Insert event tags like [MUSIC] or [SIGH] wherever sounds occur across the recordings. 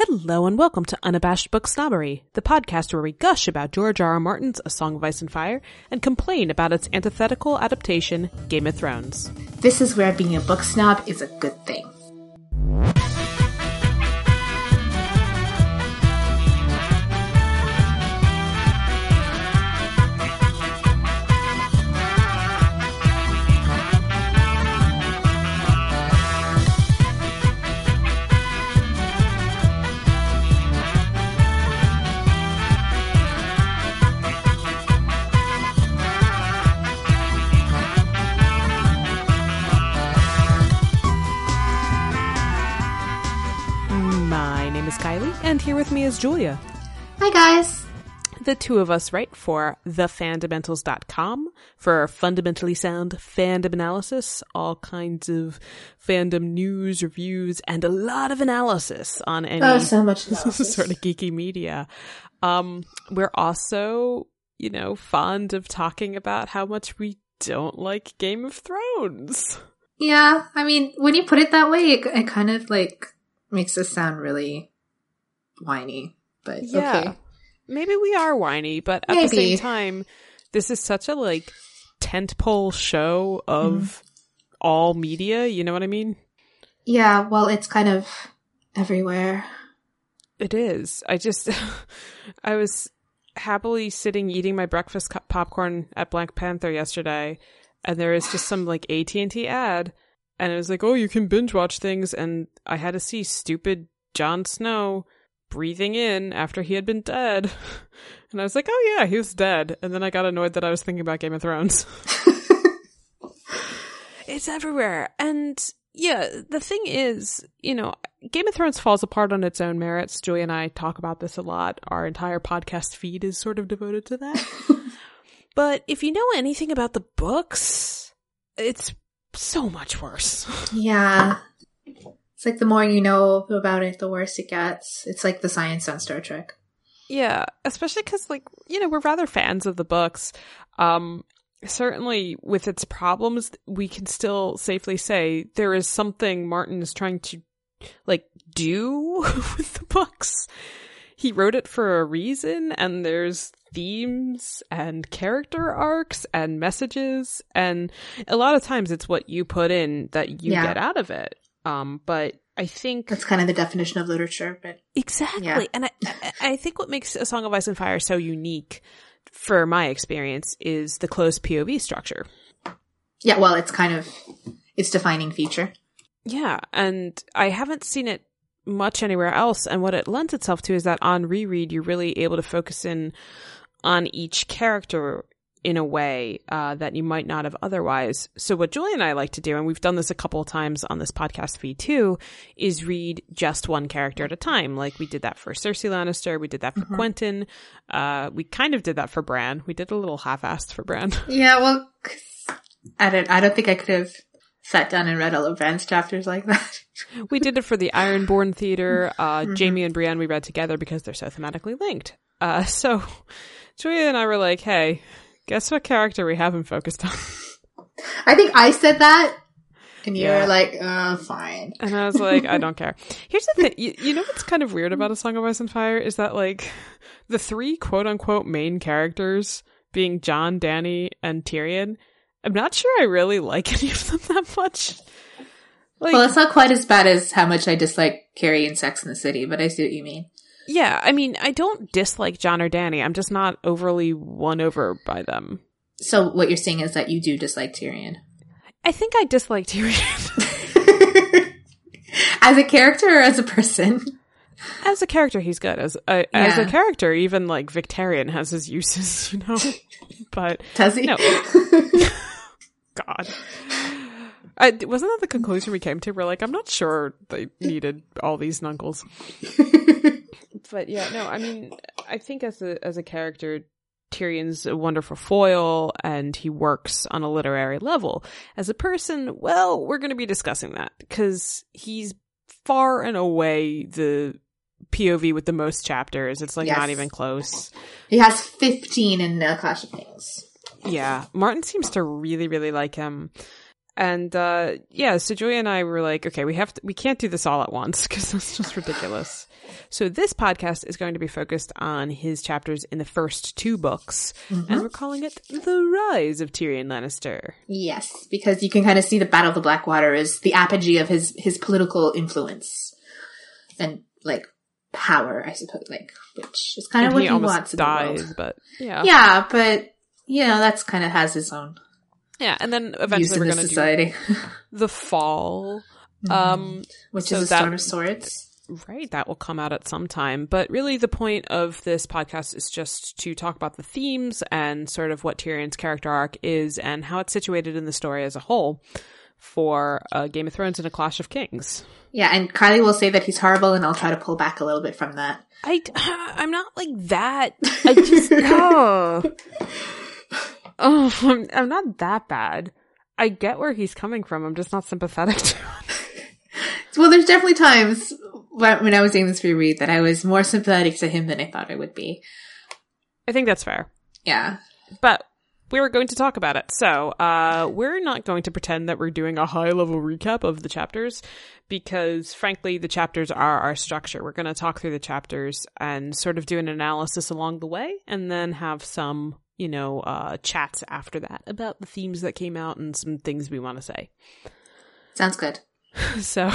Hello and welcome to Unabashed Book Snobbery, the podcast where we gush about George R. R. Martin's A Song of Ice and Fire and complain about its antithetical adaptation, Game of Thrones. This is where being a book snob is a good thing. Is Julia. Hi guys. The two of us write for thefandomentals.com for fundamentally sound fandom analysis, all kinds of fandom news, reviews, and a lot of analysis on any Oh, so much analysis. [LAUGHS] sort of geeky media. Um, we're also, you know, fond of talking about how much we don't like Game of Thrones. Yeah, I mean, when you put it that way, it, it kind of like makes us sound really whiny. But Yeah. okay. Maybe we are whiny, but at the same time, this is such a like tentpole show of Mm-hmm. all media. You know what I mean? Yeah, well, it's kind of everywhere. It is. I just, [LAUGHS] I was happily sitting eating my breakfast co- popcorn at Black Panther yesterday, and there is just some like AT and T ad, and it was like, oh, you can binge watch things, and I had to see stupid Jon Snow breathing in after he had been dead, [LAUGHS] and I was like, oh yeah, he was dead, and then I got annoyed that I was thinking about Game of Thrones. [LAUGHS] it's everywhere, and yeah, the thing is, you know, Game of Thrones falls apart on its own merits. Julie and I talk about this a lot. Our entire podcast feed is sort of devoted to that. [LAUGHS] but if you know anything about the books, it's so much worse. Yeah. It's like the more you know about it, the worse it gets. It's like the science on Star Trek. yeah, especially because, like, you know, we're rather fans of the books. Um, certainly with its problems, we can still safely say there is something Martin is trying to, like, do [LAUGHS] with the books. He wrote it for a reason, and there's themes and character arcs and messages, and a lot of times it's what you put in that you Yeah. get out of it. Um, but I think That's kind of the definition of literature, but Exactly. Yeah. And I, I- I think what makes A Song of Ice and Fire so unique for my experience is the closed POV structure. yeah, well, it's kind of its defining feature. Yeah. And I haven't seen it much anywhere else. And what it lends itself to is that on reread, you're really able to focus in on each character in a way uh, that you might not have otherwise. So what Julie and I like to do, and we've done this a couple of times on this podcast feed too, is read just one character at a time. Like we did that for Cersei Lannister, we did that for Quentyn, uh, we kind of did that for Bran. We did a little half-assed for Bran. [LAUGHS] Yeah, well, 'cause I don't, I don't think I could have sat down and read all of Bran's chapters like that. [LAUGHS] we did it for the Ironborn Theater. Uh, Jaime and Brienne we read together because they're so thematically linked. Uh, [LAUGHS] so Julia and I were like, hey, guess what character we haven't focused on? I think I said that, and you Yeah. were like, "Uh, fine." And I was like, I don't [LAUGHS] care. Here's the thing. You, you know what's kind of weird about A Song of Ice and Fire is that, like, the three quote unquote main characters being Jon, Dany, and Tyrion, I'm not sure I really like [LAUGHS] any of them that much. Like, Well, it's not quite as bad as how much I dislike Carrie in Sex in the City, but I see what you mean. Yeah, I mean, I don't dislike Jon or Dany. I'm just not overly won over by them. So what you're saying is that you do dislike Tyrion I think I dislike Tyrion. [LAUGHS] as a character or as a person. as a character, he's good. As a, as a character, even like Victarion has his uses, [LAUGHS] you know. but Does he? No. [LAUGHS] God. I, wasn't that the conclusion we came to? We're like, I'm not sure they needed all these knuckles. But yeah, no, I mean, I think as a as a character, Tyrion's a wonderful foil, and he works on a literary level. As a person, well, we're going to be discussing that because he's far and away the POV with the most chapters. It's like Yes. not even close. he has 15 in uh, Clash of Kings. Yeah, Martin seems to really, really like him. And uh yeah, so Julia and I were like, okay, we have to we can't do this all at once [LAUGHS] because that's just ridiculous. So this podcast is going to be focused on his chapters in the first two books, and we're calling it The Rise of Tyrion Lannister. Yes, because you can kind of see the Battle of the Blackwater is the apogee of his his political influence and like power, I suppose. Like, which is kind of And what he he, wants dies, but yeah. Yeah, but you know that's kind of has his own Yeah, and then eventually we're going to do society, The Fall. [LAUGHS] Um which so is a Storm of Swords. Right, that will come out at some time. But really, the point of this podcast is just to talk about the themes and sort of what Tyrion's character arc is and how it's situated in the story as a whole for uh, Game of Thrones and A Clash of Kings. Yeah, and Kylie will say that he's horrible, and I'll try to pull back a little bit from that. I, [SIGHS] I'm not like that. [LAUGHS] I just, oh. [LAUGHS] [LAUGHS] Oh, I'm, I'm not that bad. I get where he's coming from. I'm just not sympathetic to it. [LAUGHS] Well, there's definitely times when, when I was doing this reread that I was more sympathetic to him than I thought I would be. I think that's fair. Yeah. but we were going to talk about it. So, uh, we're not going to pretend that we're doing a high level recap of the chapters because, frankly, the chapters are our structure. We're going to talk through the chapters and sort of do an analysis along the way and then have some, you know, uh, chats after that about the themes that came out and some things we want to say. Sounds good. [LAUGHS] So,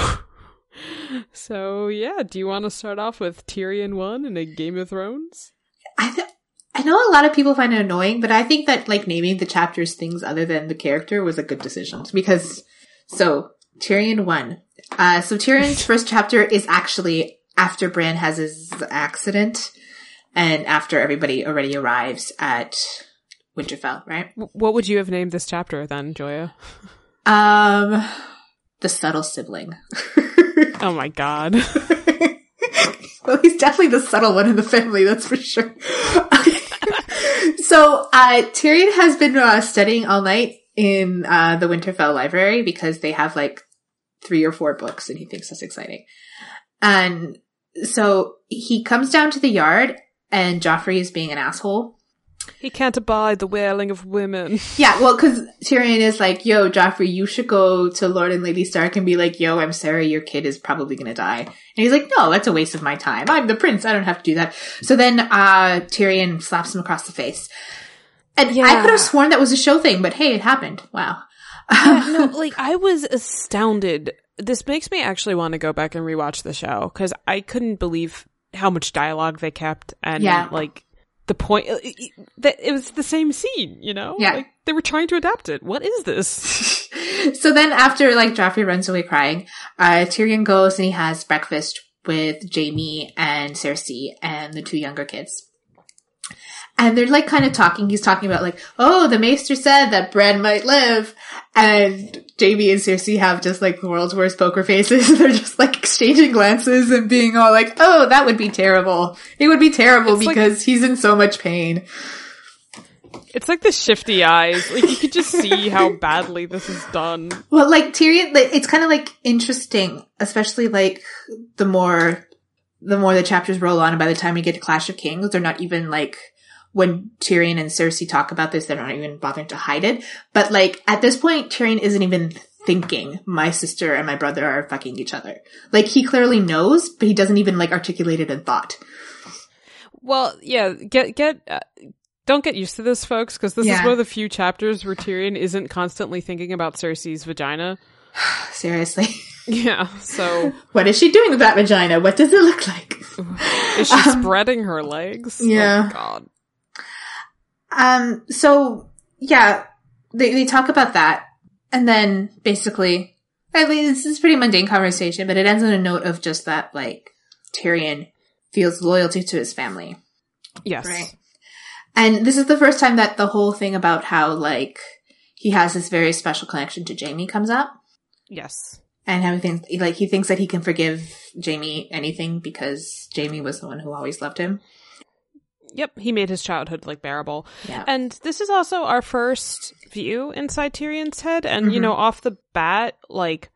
so yeah, do you want to start off with Tyrion 1 in a Game of Thrones? I th- I know a lot of people find it annoying, but I think that like naming the chapters things other than the character was a good decision because so Tyrion one. Uh, so Tyrion's [LAUGHS] first chapter is actually after Bran has his accident and after everybody already arrives at Winterfell, right? What would you have named this chapter then, Joya? Um, the subtle sibling. [LAUGHS] Oh my god. [LAUGHS] well, he's definitely the subtle one in the family, that's for sure. [LAUGHS] so, uh, Tyrion has been uh, studying all night in uh, the Winterfell library because they have like three or four books and he thinks that's exciting. And so he comes down to the yard and Joffrey is being an asshole. He can't abide the wailing of women. [LAUGHS] Yeah, well, cause Tyrion is like, yo, Joffrey, you should go to Lord and Lady Stark and be like, yo, I'm sorry, your kid is probably gonna die. And he's like, no, that's a waste of my time. I'm the prince. I don't have to do that. So then, uh, Tyrion slaps him across the face. And I could have sworn that was a show thing, but hey, it happened. Wow. [LAUGHS] no, like I was astounded. This makes me actually want to go back and rewatch the show because I couldn't believe how much dialogue they kept and Yeah. like the point it- that it was the same scene, you know? Yeah. Like they were trying to adapt it. What is this? [LAUGHS] so then after like Joffrey runs away crying, uh, Tyrion goes and he has breakfast with Jaime and Cersei and the two younger kids. And they're like kind of talking. He's talking about like, oh, the maester said that Bran might live. And Jaime and Cersei have just like the world's worst poker faces. [LAUGHS] they're just like exchanging glances and being all like, oh, that would be terrible. It would be terrible It's like- because he's in so much pain. It's like the shifty eyes. Like you could just see how badly this is done. Well, like Tyrion, like, it's kind of like interesting, especially like the more, the more the chapters roll on and by the time we get to Clash of Kings, they're not even like, when Tyrion and Cersei talk about this, they're not even bothering to hide it. But like, at this point, Tyrion isn't even thinking my sister and my brother are fucking each other. Like, he clearly knows, but he doesn't even like articulate it in thought. Well, yeah, get get uh, don't get used to this folks because this is one of the few chapters where Tyrion isn't constantly thinking about Cersei's vagina. [SIGHS] Seriously. [LAUGHS] Yeah, so [LAUGHS] what is she doing with that vagina? What does it look like? is she spreading her legs? Um, yeah. Oh, God. Um, so yeah, they, they talk about that. And then basically, I mean, this is a pretty mundane conversation, but it ends on a note of just that, like, Tyrion feels loyalty to his family. Yes. Right. And this is the first time that the whole thing about how, like, he has this very special connection to Jaime comes up. Yes. And everything, like, he thinks that he can forgive Jaime anything because Jaime was the one who always loved him. Yep, he made his childhood like bearable. Yeah. And this is also our first view inside Tyrion's head. And, you Mhm. know, off the bat, like,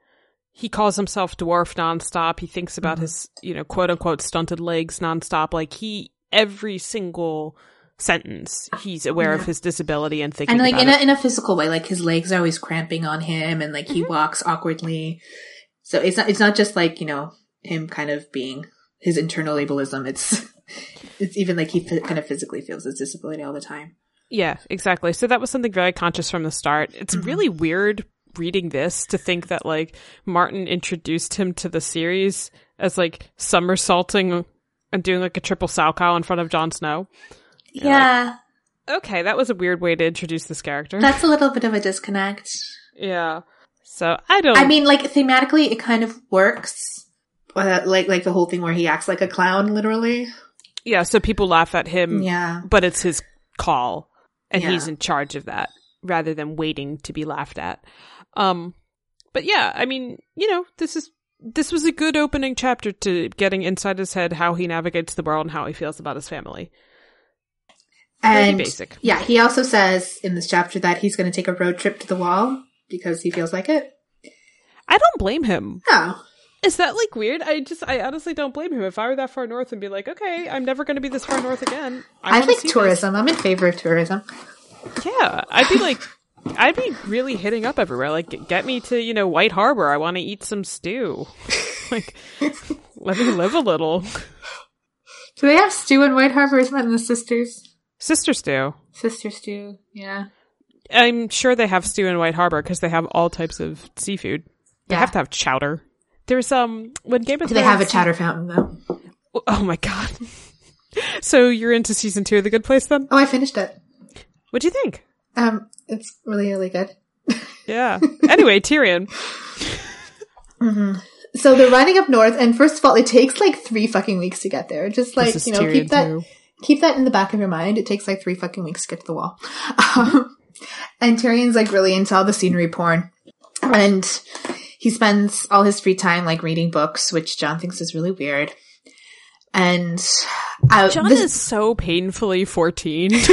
he calls himself dwarf nonstop. He thinks about Mhm. his, you know, quote unquote stunted legs nonstop. Like, he, every single sentence. He's aware of his disability and thinking and like about in it. a in a physical way, like his legs are always cramping on him, and like he Mm-hmm. walks awkwardly. So it's not it's not just like you know him kind of being his internal ableism. It's it's even like he kind of physically feels his disability all the time. Yeah, exactly. So that was something very conscious from the start. It's Mm-hmm. really weird reading this to think that like Martin introduced him to the series as like somersaulting and doing like a triple salchow in front of Jon Snow. Yeah, Okay, that was a weird way to introduce this character. that's a little bit of a disconnect. yeah. So I don't I mean, like thematically, it kind of works. Uh, like like the whole thing where he acts like a clown, literally. Yeah, so people laugh at him, Yeah, but it's his call and Yeah. he's in charge of that rather than waiting to be laughed at. Um but yeah, I mean, you know, this is this was a good opening chapter to getting inside his head how he navigates the world and how he feels about his family. Pretty and basic. yeah, he also says in this chapter that he's going to take a road trip to the wall because he feels like it. I don't blame him. Oh, Is that like weird? I just I honestly don't blame him. If I were that far north and be like, okay, I'm never going to be this far north again. I, wanna like see this. tourism. I'm in favor of tourism. Yeah, I'd be like, I'd be really hitting up everywhere. Like, get- get me to you know White Harbor. I want to eat some stew. [LAUGHS] like, let me live a little. Do they have stew in White Harbor? Isn't that in the Sisters? Sister stew. Sister stew. Yeah. I'm sure they have stew in White Harbor because they have all types of seafood. They Yeah. have to have chowder. There's um when Game of Do they have a chatter fountain though? Oh my god. [LAUGHS] so you're into season two of The Good Place then? Oh, I finished it. What do you think? Um, it's really really good. [LAUGHS] Yeah. Anyway, Tyrion. So they're riding up north, and first of all, it takes like three fucking weeks to get there. Just like you know, Tyrion keep that too. keep that in the back of your mind. It takes like three fucking weeks to get to the wall. [LAUGHS] Um, and Tyrion's like really into all the scenery porn, and he spends all his free time like reading books, which Jon thinks is really weird. And uh, Jon this- is so painfully 14. [LAUGHS]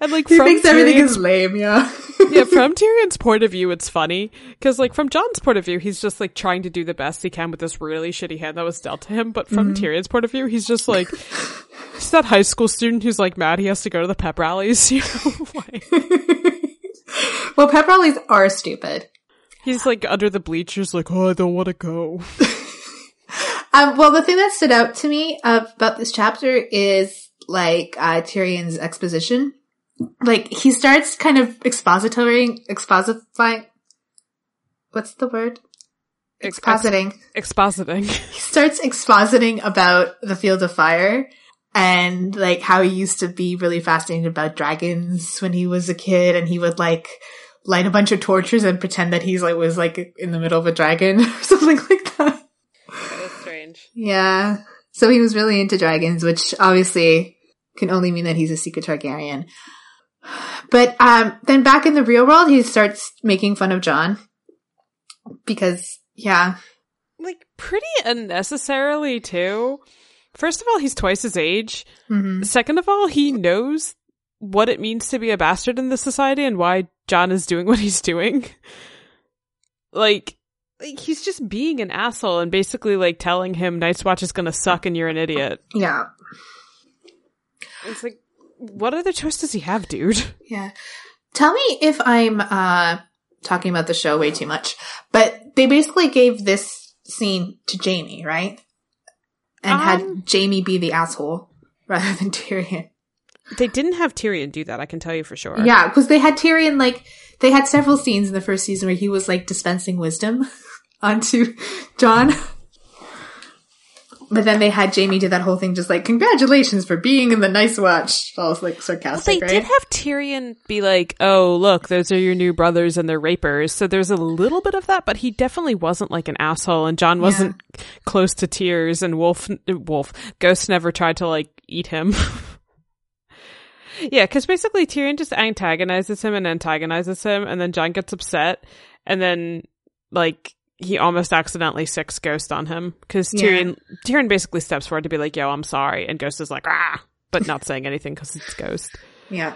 and like he from thinks everything is lame. Yeah. yeah, from Tyrion's point of view, it's funny because, like, from Jon's point of view, he's just like trying to do the best he can with this really shitty hand that was dealt to him. But from Tyrion's point of view, he's just like [LAUGHS] he's that high school student who's like mad he has to go to the pep rallies. [LAUGHS] You know, like, [LAUGHS] well, pep rallies are stupid. he's like under the bleachers, like, oh, I don't want to go. [LAUGHS] Um, well, the thing that stood out to me uh, about this chapter is like uh, Tyrion's exposition. Like he starts kind of expository, expositing. What's the word? Ex- Expositing. Expositing. He starts expositing about the Field of Fire and like how he used to be really fascinated about dragons when he was a kid, and he would like light a bunch of torches and pretend that he's like was like in the middle of a dragon [LAUGHS] or something like that. That's strange. Yeah. So he was really into dragons, which obviously can only mean that he's a secret Targaryen. But um, then back in the real world, he starts making fun of Jon because, yeah, Like, pretty unnecessarily too. First of all, he's twice his age. hmm Second of all, he knows what it means to be a bastard in this society and why Jon is doing [LAUGHS] what he's doing. Like, like he's just being an asshole and basically like telling him Night's Watch is gonna suck and you're an idiot. yeah, It's like, what other choice does he have, dude? [LAUGHS] yeah. Tell me if I'm uh talking about the show way too much, but they basically gave this scene to Jaime, right? And Um. had Jaime be the asshole rather than [LAUGHS] Tyrion. They didn't have Tyrion do that, I can tell you for sure. Yeah, because they had Tyrion like they had several scenes in the first season where he was like dispensing wisdom [LAUGHS] onto Jon. But then they had Jaime do that whole thing, just like congratulations for being in the Night's Watch. All like sarcastic, they right? did have Tyrion be like, "Oh, look, those are your new brothers and they're rapers." So there's a little bit of that, but he definitely wasn't like an asshole, and Jon wasn't close to tears, and Wolf, Wolf, Ghost never tried to like eat him. [LAUGHS] yeah, because basically Tyrion just antagonizes him and antagonizes him, and then Jon gets upset, and then like he almost accidentally sicks Ghost on him because Yeah. Tyrion Tyrion basically steps forward to be like, "Yo, I'm sorry," and Ghost is like, "Ah," but not saying anything because it's Ghost. yeah.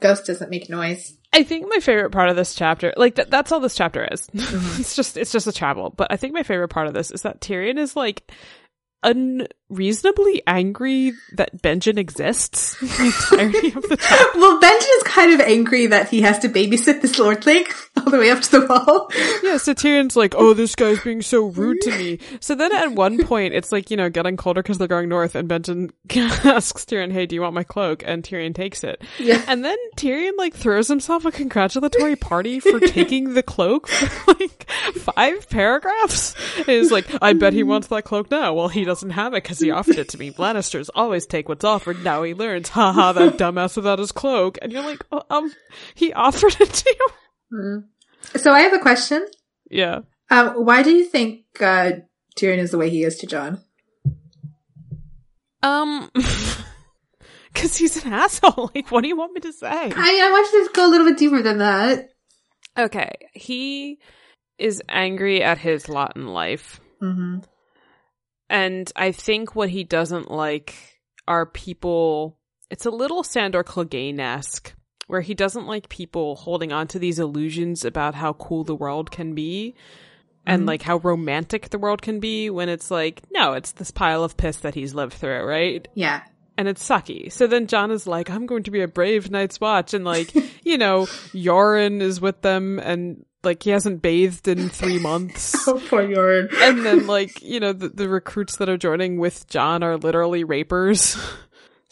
Ghost doesn't make noise. I think my favorite part of this chapter, like th- that's all this chapter is. [LAUGHS] it's just it's just a travel. But I think my favorite part of this is that Tyrion is like reasonably angry that Benjen exists [LAUGHS] the entirety of the chapter. [LAUGHS] Well, Benjen is kind of angry that he has to babysit this Lordling [LAUGHS] all the way up to the wall. Yeah, so Tyrion's like, oh, this guy's being so rude to me. So then at one point, it's like, you know, getting colder because they're going north, and Benjen asks Tyrion, hey, do you want my cloak? And Tyrion takes it. Yeah. And then Tyrion, like, throws himself a congratulatory party for taking the cloak for, like, five paragraphs. And he's like, I bet he wants that cloak now. Well, he doesn't have it because he offered it to me. Lannisters always take what's offered. Now he learns. Ha ha, that [LAUGHS] dumbass without his cloak. And you're like, oh, um, he offered it to you? So I have a question. Yeah. Um, why do you think uh, Tyrion is the way he is to Jon? Um, [LAUGHS] because he's an asshole. Like, what do you want me to say? I, I want you to go a little bit deeper than that. Okay, he is angry at his lot in life, Mm-hmm. And I think what he doesn't like are people. It's a little Sandor Clegane esque, where he doesn't like people holding on to these illusions about how cool the world can be. And Mhm. like how romantic the world can be when it's like, no, it's this pile of piss that he's lived through, right? Yeah. and it's sucky. So then Jon is like, I'm going to be a brave night's watch. And like, [LAUGHS] you know, Yoren is with them and like he hasn't bathed in three [LAUGHS] months. [LAUGHS] Oh, poor Yoren. and then like, you know, the, the recruits that are joining with Jon are literally rapers. [LAUGHS]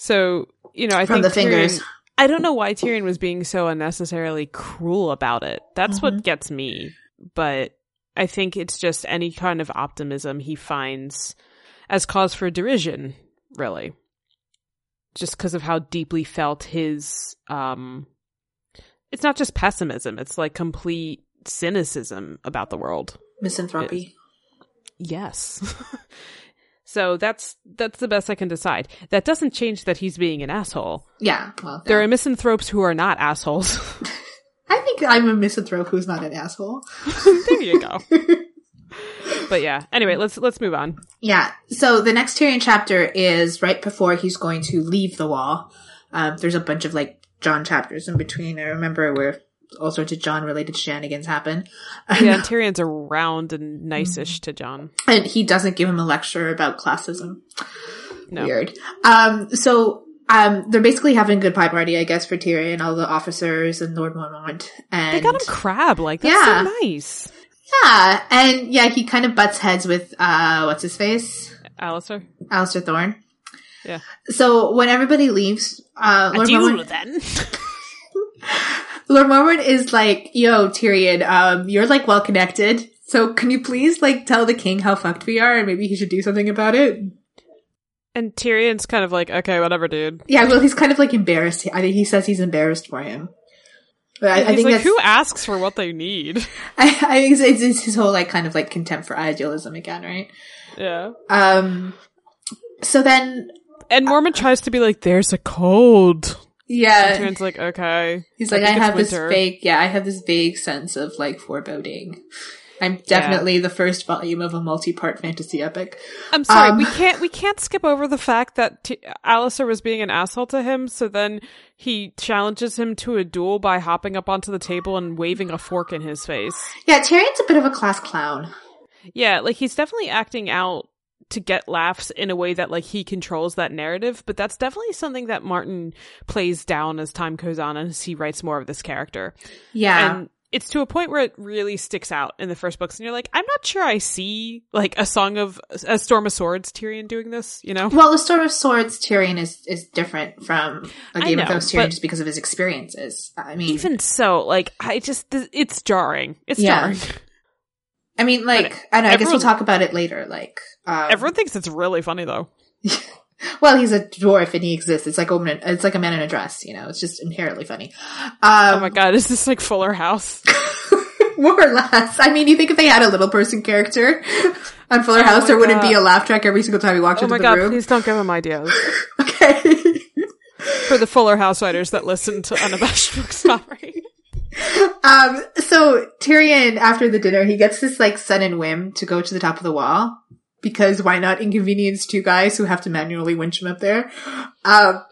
So, you know, I From think the fingers. Tyrion- I don't know why Tyrion was being so unnecessarily cruel about it. That's Mm-hmm. what gets me. But I think it's just any kind of optimism he finds as cause for derision, really. Just because of how deeply felt his um it's not just pessimism, it's like complete cynicism about the world. Misanthropy. Yes. [LAUGHS] so that's that's the best I can decide. That doesn't change that he's being an asshole. Yeah. Well, There no. are misanthropes who are not assholes. [LAUGHS] I think I'm a misanthrope who's not an asshole. [LAUGHS] there you go. but yeah. Anyway, let's let's move on. Yeah. So the next Tyrion chapter is right before he's going to leave the wall. Um, there's a bunch of like Jon chapters in between. I remember where all sorts of Jon related shenanigans happen. Yeah, Tyrion's around and nice-ish to Jon. and he doesn't give him a lecture about classism. No. Weird. Um, so, um, they're basically having a good pie party, I guess, for Tyrion, all the officers and Lord Mormont. And They got him crab. Like that's Yeah. so nice. yeah, and yeah, he kind of butts heads with, uh, what's his face? Alistair. Alistair Thorne. Yeah. So when everybody leaves, uh, Lord Mormont, then. [LAUGHS] Lord Mormont is like, yo, Tyrion, um, you're like well connected. So can you please like tell the king how fucked we are and maybe he should do something about it? And Tyrion's kind of like, okay, whatever, dude. Yeah, well, he's kind of like embarrassed. I think he says he's embarrassed for him. But I, I think like, that's, who asks for what they need? [LAUGHS] [LAUGHS] I, I think it's, it's his whole like kind of like contempt for idealism again, right? Yeah. Um, so then, And Mormont tries to be like, there's a cold. Yeah, Tyrion's like, okay. he's like, I, have this winter." vague, yeah, I have this vague sense of like foreboding. I'm definitely the first volume of a multi-part fantasy epic. I'm sorry, Um, we can't we can't skip over the fact that T- Alistair was being an asshole to him. So then he challenges him to a duel by hopping up onto the table and waving a fork in his face. Yeah, Tyrion's a bit of a class clown. Yeah, like he's definitely acting out to get laughs in a way that like he controls that narrative, but that's definitely something that Martin plays down as time goes on and as he writes more of this character. Yeah. And it's to a point where it really sticks out in the first books and you're like, I'm not sure I see like a song of a storm of swords Tyrion doing this, you know? well, the Storm of Swords Tyrion is, is different from a Game of Thrones Tyrion just because of his experiences. I mean, Even so, like I just it's jarring. It's Yeah. jarring. I mean, like, I, know, I guess we'll talk about it later. Like, um, Everyone thinks it's really funny though. [LAUGHS] well, he's a dwarf and he exists. It's like a woman, it's like a man in a dress. You know, it's just inherently funny. Oh Um, my god, is this like Fuller House? [LAUGHS] more or less. I mean, you think if they had a little person character [LAUGHS] on Fuller Oh House, my there wouldn't be a laugh track every single time he walked Oh into my the god, room. please don't give him ideas. Okay. For the Fuller House writers that listen to Unabashed Book. [LAUGHS] Um, so Tyrion, after the dinner, he gets this like sudden whim to go to the top of the wall because why not inconvenience two guys who have to manually winch him up there? Um,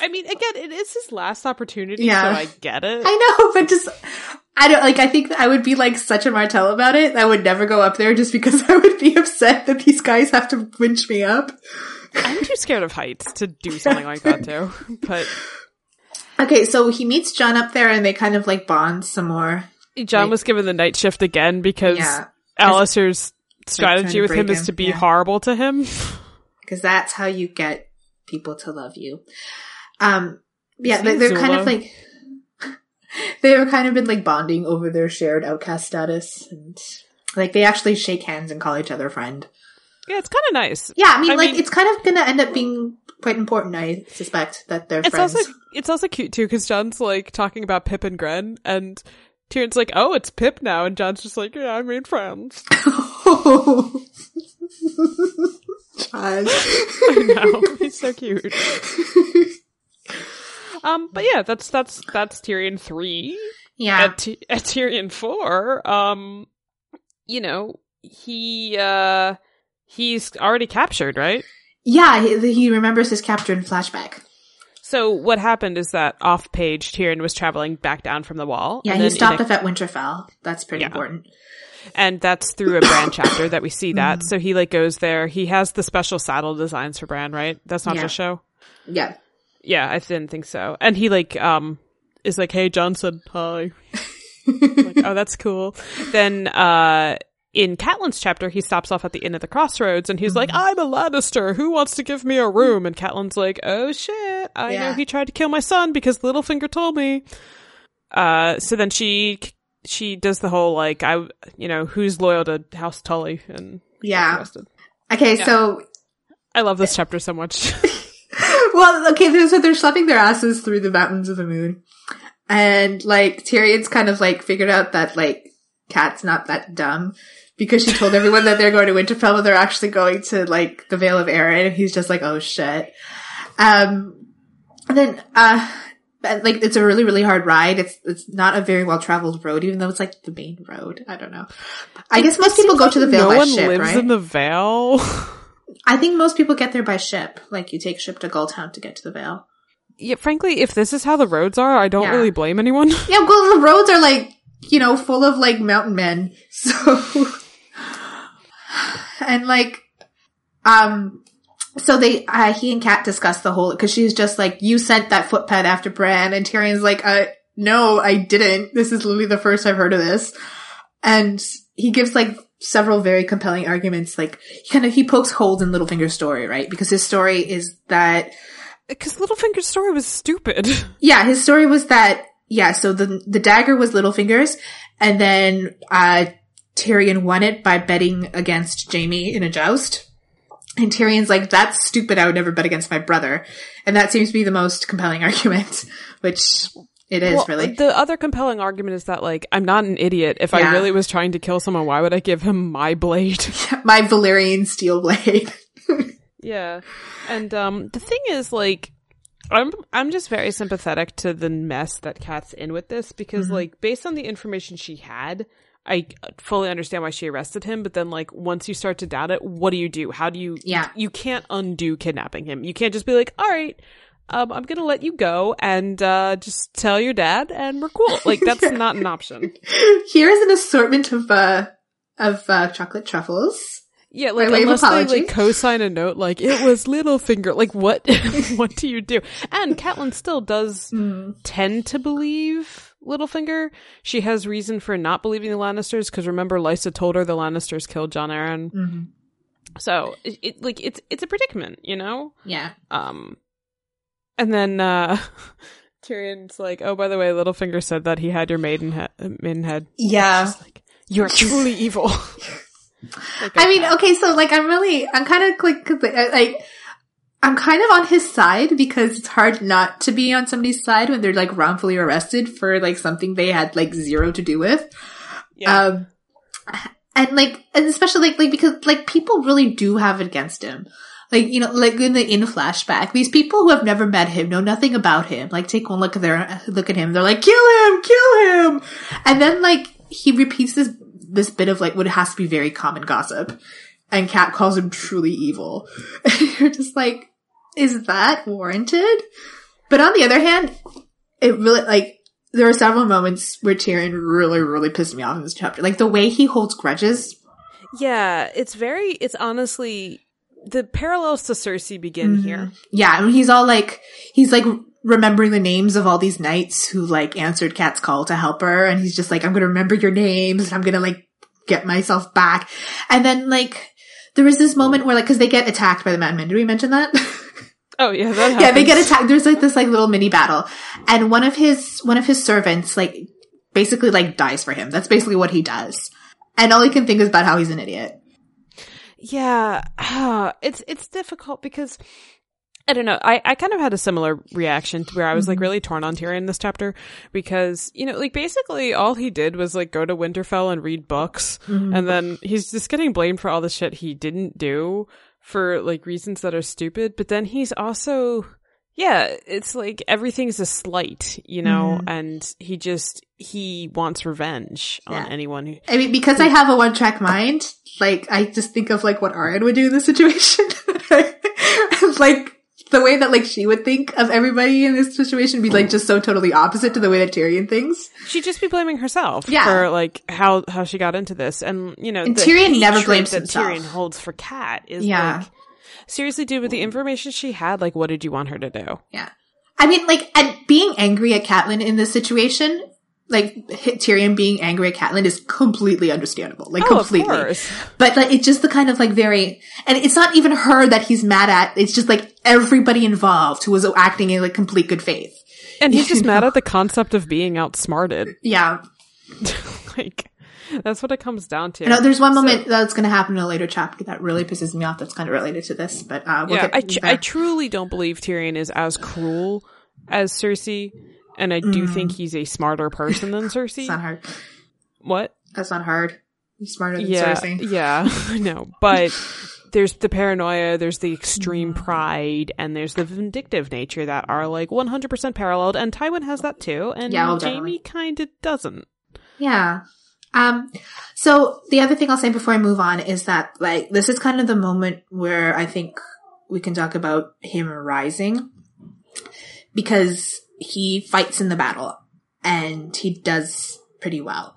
I mean, again, it is his last opportunity, Yeah. so I get it. I know, [LAUGHS] but just I don't like. I think I would be like such a Martell about it. I would never go up there just because [LAUGHS] I would be upset that these guys have to winch me up. I'm too scared of heights to do something like that too. But Okay, so he meets Jon up there and they kind of like bond some more. Jon Like- was given the night shift again because Yeah. Alistair's strategy to with him break is to be yeah. horrible to him. [LAUGHS] because that's how you get people to love you. Um, yeah, they, they're kind of like [LAUGHS] they've kind of been like bonding over their shared outcast status, and like they actually shake hands and call each other friend. Yeah, it's kind of nice. Yeah, I mean, I like mean- it's kind of gonna end up being quite important. I suspect that they're friends. also it's also cute too because Jon's like talking about Pyp and Grenn, and Tyrion's like, "Oh, it's Pyp now," and Jon's just like, "Yeah, I made friends." [LAUGHS] Jon. [LAUGHS] I know he's so cute. Um, but yeah, that's that's that's Tyrion three. yeah, At, at Tyrion four, um, you know, he uh he's already captured, right? yeah. He, he remembers his capture in flashback. So what happened is that off page Tyrion was traveling back down from the wall. Yeah, and he stopped a- off at Winterfell. That's pretty Yeah. important. and that's through a Bran chapter that we see that. Mm-hmm. So he like goes there. He has the special saddle designs for Bran, right? That's not Yeah. just show. Yeah. Yeah, I didn't think so. And he like um is like, "Hey, Jon said hi." [LAUGHS] like, oh, that's cool. Then uh in Catelyn's chapter, he stops off at the inn at the crossroads and he's like, Mm-hmm. I'm a Lannister. Who wants to give me a room? And Catelyn's like, Oh shit. I know he tried to kill my son because Littlefinger told me. Uh, so then she, she does the whole like, I, you know, who's loyal to House Tully and Yeah. Okay, Yeah. so I love this chapter so much. [LAUGHS] [LAUGHS] well, okay, so they're schlepping their asses through the mountains of the moon. And like Tyrion's kind of like figured out that like Kat's not that dumb because she told everyone that they're going to Winterfell but they're actually going to like the Vale of Arryn. He's just like, oh shit. Um, and then, uh, like it's a really, really hard ride. It's, it's not a very well traveled road, even though it's like the main road. I don't know. I guess most people go to the Vale no by one ship, lives right? in the Vale. I think most people get there by ship. Like you take ship to Gulltown to get to the Vale. yeah, frankly, if this is how the roads are, I don't Yeah. really blame anyone. [LAUGHS] Yeah, well, the roads are like, you know, full of like mountain men. [LAUGHS] So, and like, um, so they, uh, he and Kat discuss the whole, cause she's just like, you sent that footpad after Bran, and Tyrion's like, uh, no, I didn't. This is literally the first I've heard of this. And he gives like several very compelling arguments. Like, he kind of, he pokes holes in Littlefinger's story, right? Because his story is that Because Littlefinger's story was stupid. [LAUGHS] yeah, his story was that yeah, so the the dagger was Littlefinger's, and then uh Tyrion won it by betting against Jaime in a joust. And Tyrion's like, that's stupid, I would never bet against my brother. And that seems to be the most compelling [LAUGHS] argument, which it is Well, really. The other compelling argument is that, like, I'm not an idiot. If I really was trying to kill someone, why would I give him my blade? [LAUGHS] my Valyrian steel blade. [LAUGHS] yeah. And um the thing is, like, I'm I'm just very sympathetic to the mess that Kat's in with this because, Mm-hmm. like, based on the information she had, I fully understand why she arrested him. But then, like, once you start to doubt it, what do you do? How do you? Yeah. You can't undo kidnapping him. You can't just be like, all right. Um, I'm gonna let you go and uh, just tell your dad, and we're cool. Like that's not an option. [LAUGHS] Here's an assortment of uh of uh chocolate truffles. Yeah, like way unless they like co-sign a note, like it was Littlefinger. Like what? [LAUGHS] what do you do? And Catelyn still does tend to believe Littlefinger. She has reason for not believing the Lannisters because remember, Lysa told her the Lannisters killed Jon Arryn. Mm-hmm. So it, it like it's it's a predicament, you know. Yeah. Um, and then uh [LAUGHS] Tyrion's like, "Oh, by the way, Littlefinger said that he had your maiden he- maidenhead." Yeah. Like, you're truly evil. [LAUGHS] Like, I mean, okay, so like I'm really, I'm kind of like, like, I'm kind of on his side because it's hard not to be on somebody's side when they're like wrongfully arrested for like something they had like zero to do with. yeah. Um, and like, and especially like, like because like people really do have it against him. Like, you know, like in the in flashback, these people who have never met him know nothing about him. Like, take one look at their look at him. They're like, kill him, kill him. And then like he repeats this this bit of like what has to be very common gossip, and Kat calls him truly evil. [LAUGHS] And you're just like, is that warranted? But on the other hand, it really like there are several moments where Tyrion really, really pissed me off in this chapter. Like the way he holds grudges. Yeah, it's very, it's honestly the parallels to Cersei begin mm-hmm. here. Yeah, and he's all like, he's like remembering the names of all these knights who like answered Kat's call to help her, and he's just like, I'm gonna remember your names, and I'm gonna like get myself back. And then like, there was this moment where like, cause they get attacked by the madmen. Did we mention that? [LAUGHS] Oh yeah, that happens. [LAUGHS] yeah, they get attacked. There's like this like little mini battle, and one of his one of his servants like basically like dies for him. That's basically what he does, and all he can think is about how he's an idiot. Yeah, [SIGHS] it's it's difficult because I don't know. I, I kind of had a similar reaction to where I was like mm-hmm. really torn on Tyrion this chapter because, you know, like basically all he did was like go to Winterfell and read books mm-hmm. and then he's just getting blamed for all the shit he didn't do for like reasons that are stupid. But then he's also, yeah, it's like everything's a slight, you know, mm-hmm. and he just, he wants revenge Yeah. on anyone who, I mean, because I have a one track mind, like I just think of like what Arya would do in this situation. [LAUGHS] like the way that like she would think of everybody in this situation would be like just so totally opposite to the way that Tyrion thinks. she'd just be blaming herself Yeah. for like how how she got into this and you know And the Tyrion never blames that himself. Tyrion holds for Cat is Yeah. like seriously dude with the information she had like what did you want her to do Yeah. I mean, like, and being angry at Catelyn in this situation, like Tyrion being angry at Catelyn is completely understandable. Like, Oh, completely. But like, it's just the kind of like very, and it's not even her that he's mad at. It's just like everybody involved who was acting in like complete good faith. and he's [LAUGHS] just mad at the concept of being outsmarted [LAUGHS] Yeah. like that's what it comes down to You know, there's one moment that's going to happen in a later chapter that really pisses me off. That's kind of related to this, but uh, we'll yeah get I, tr- I truly don't believe Tyrion is as cruel as Cersei and I do think he's a smarter person than [LAUGHS] Cersei It's not hard. what That's not hard. He's smarter than yeah, Cersei. Yeah, [LAUGHS] know. But [LAUGHS] there's the paranoia, there's the extreme pride, and there's the vindictive nature that are like 100% paralleled. And Tywin has that too, and Yeah, well, Jaime kind of doesn't. Yeah. Um, so the other thing I'll say before I move on is that like this is kind of the moment where I think we can talk about him rising because he fights in the battle and he does pretty well.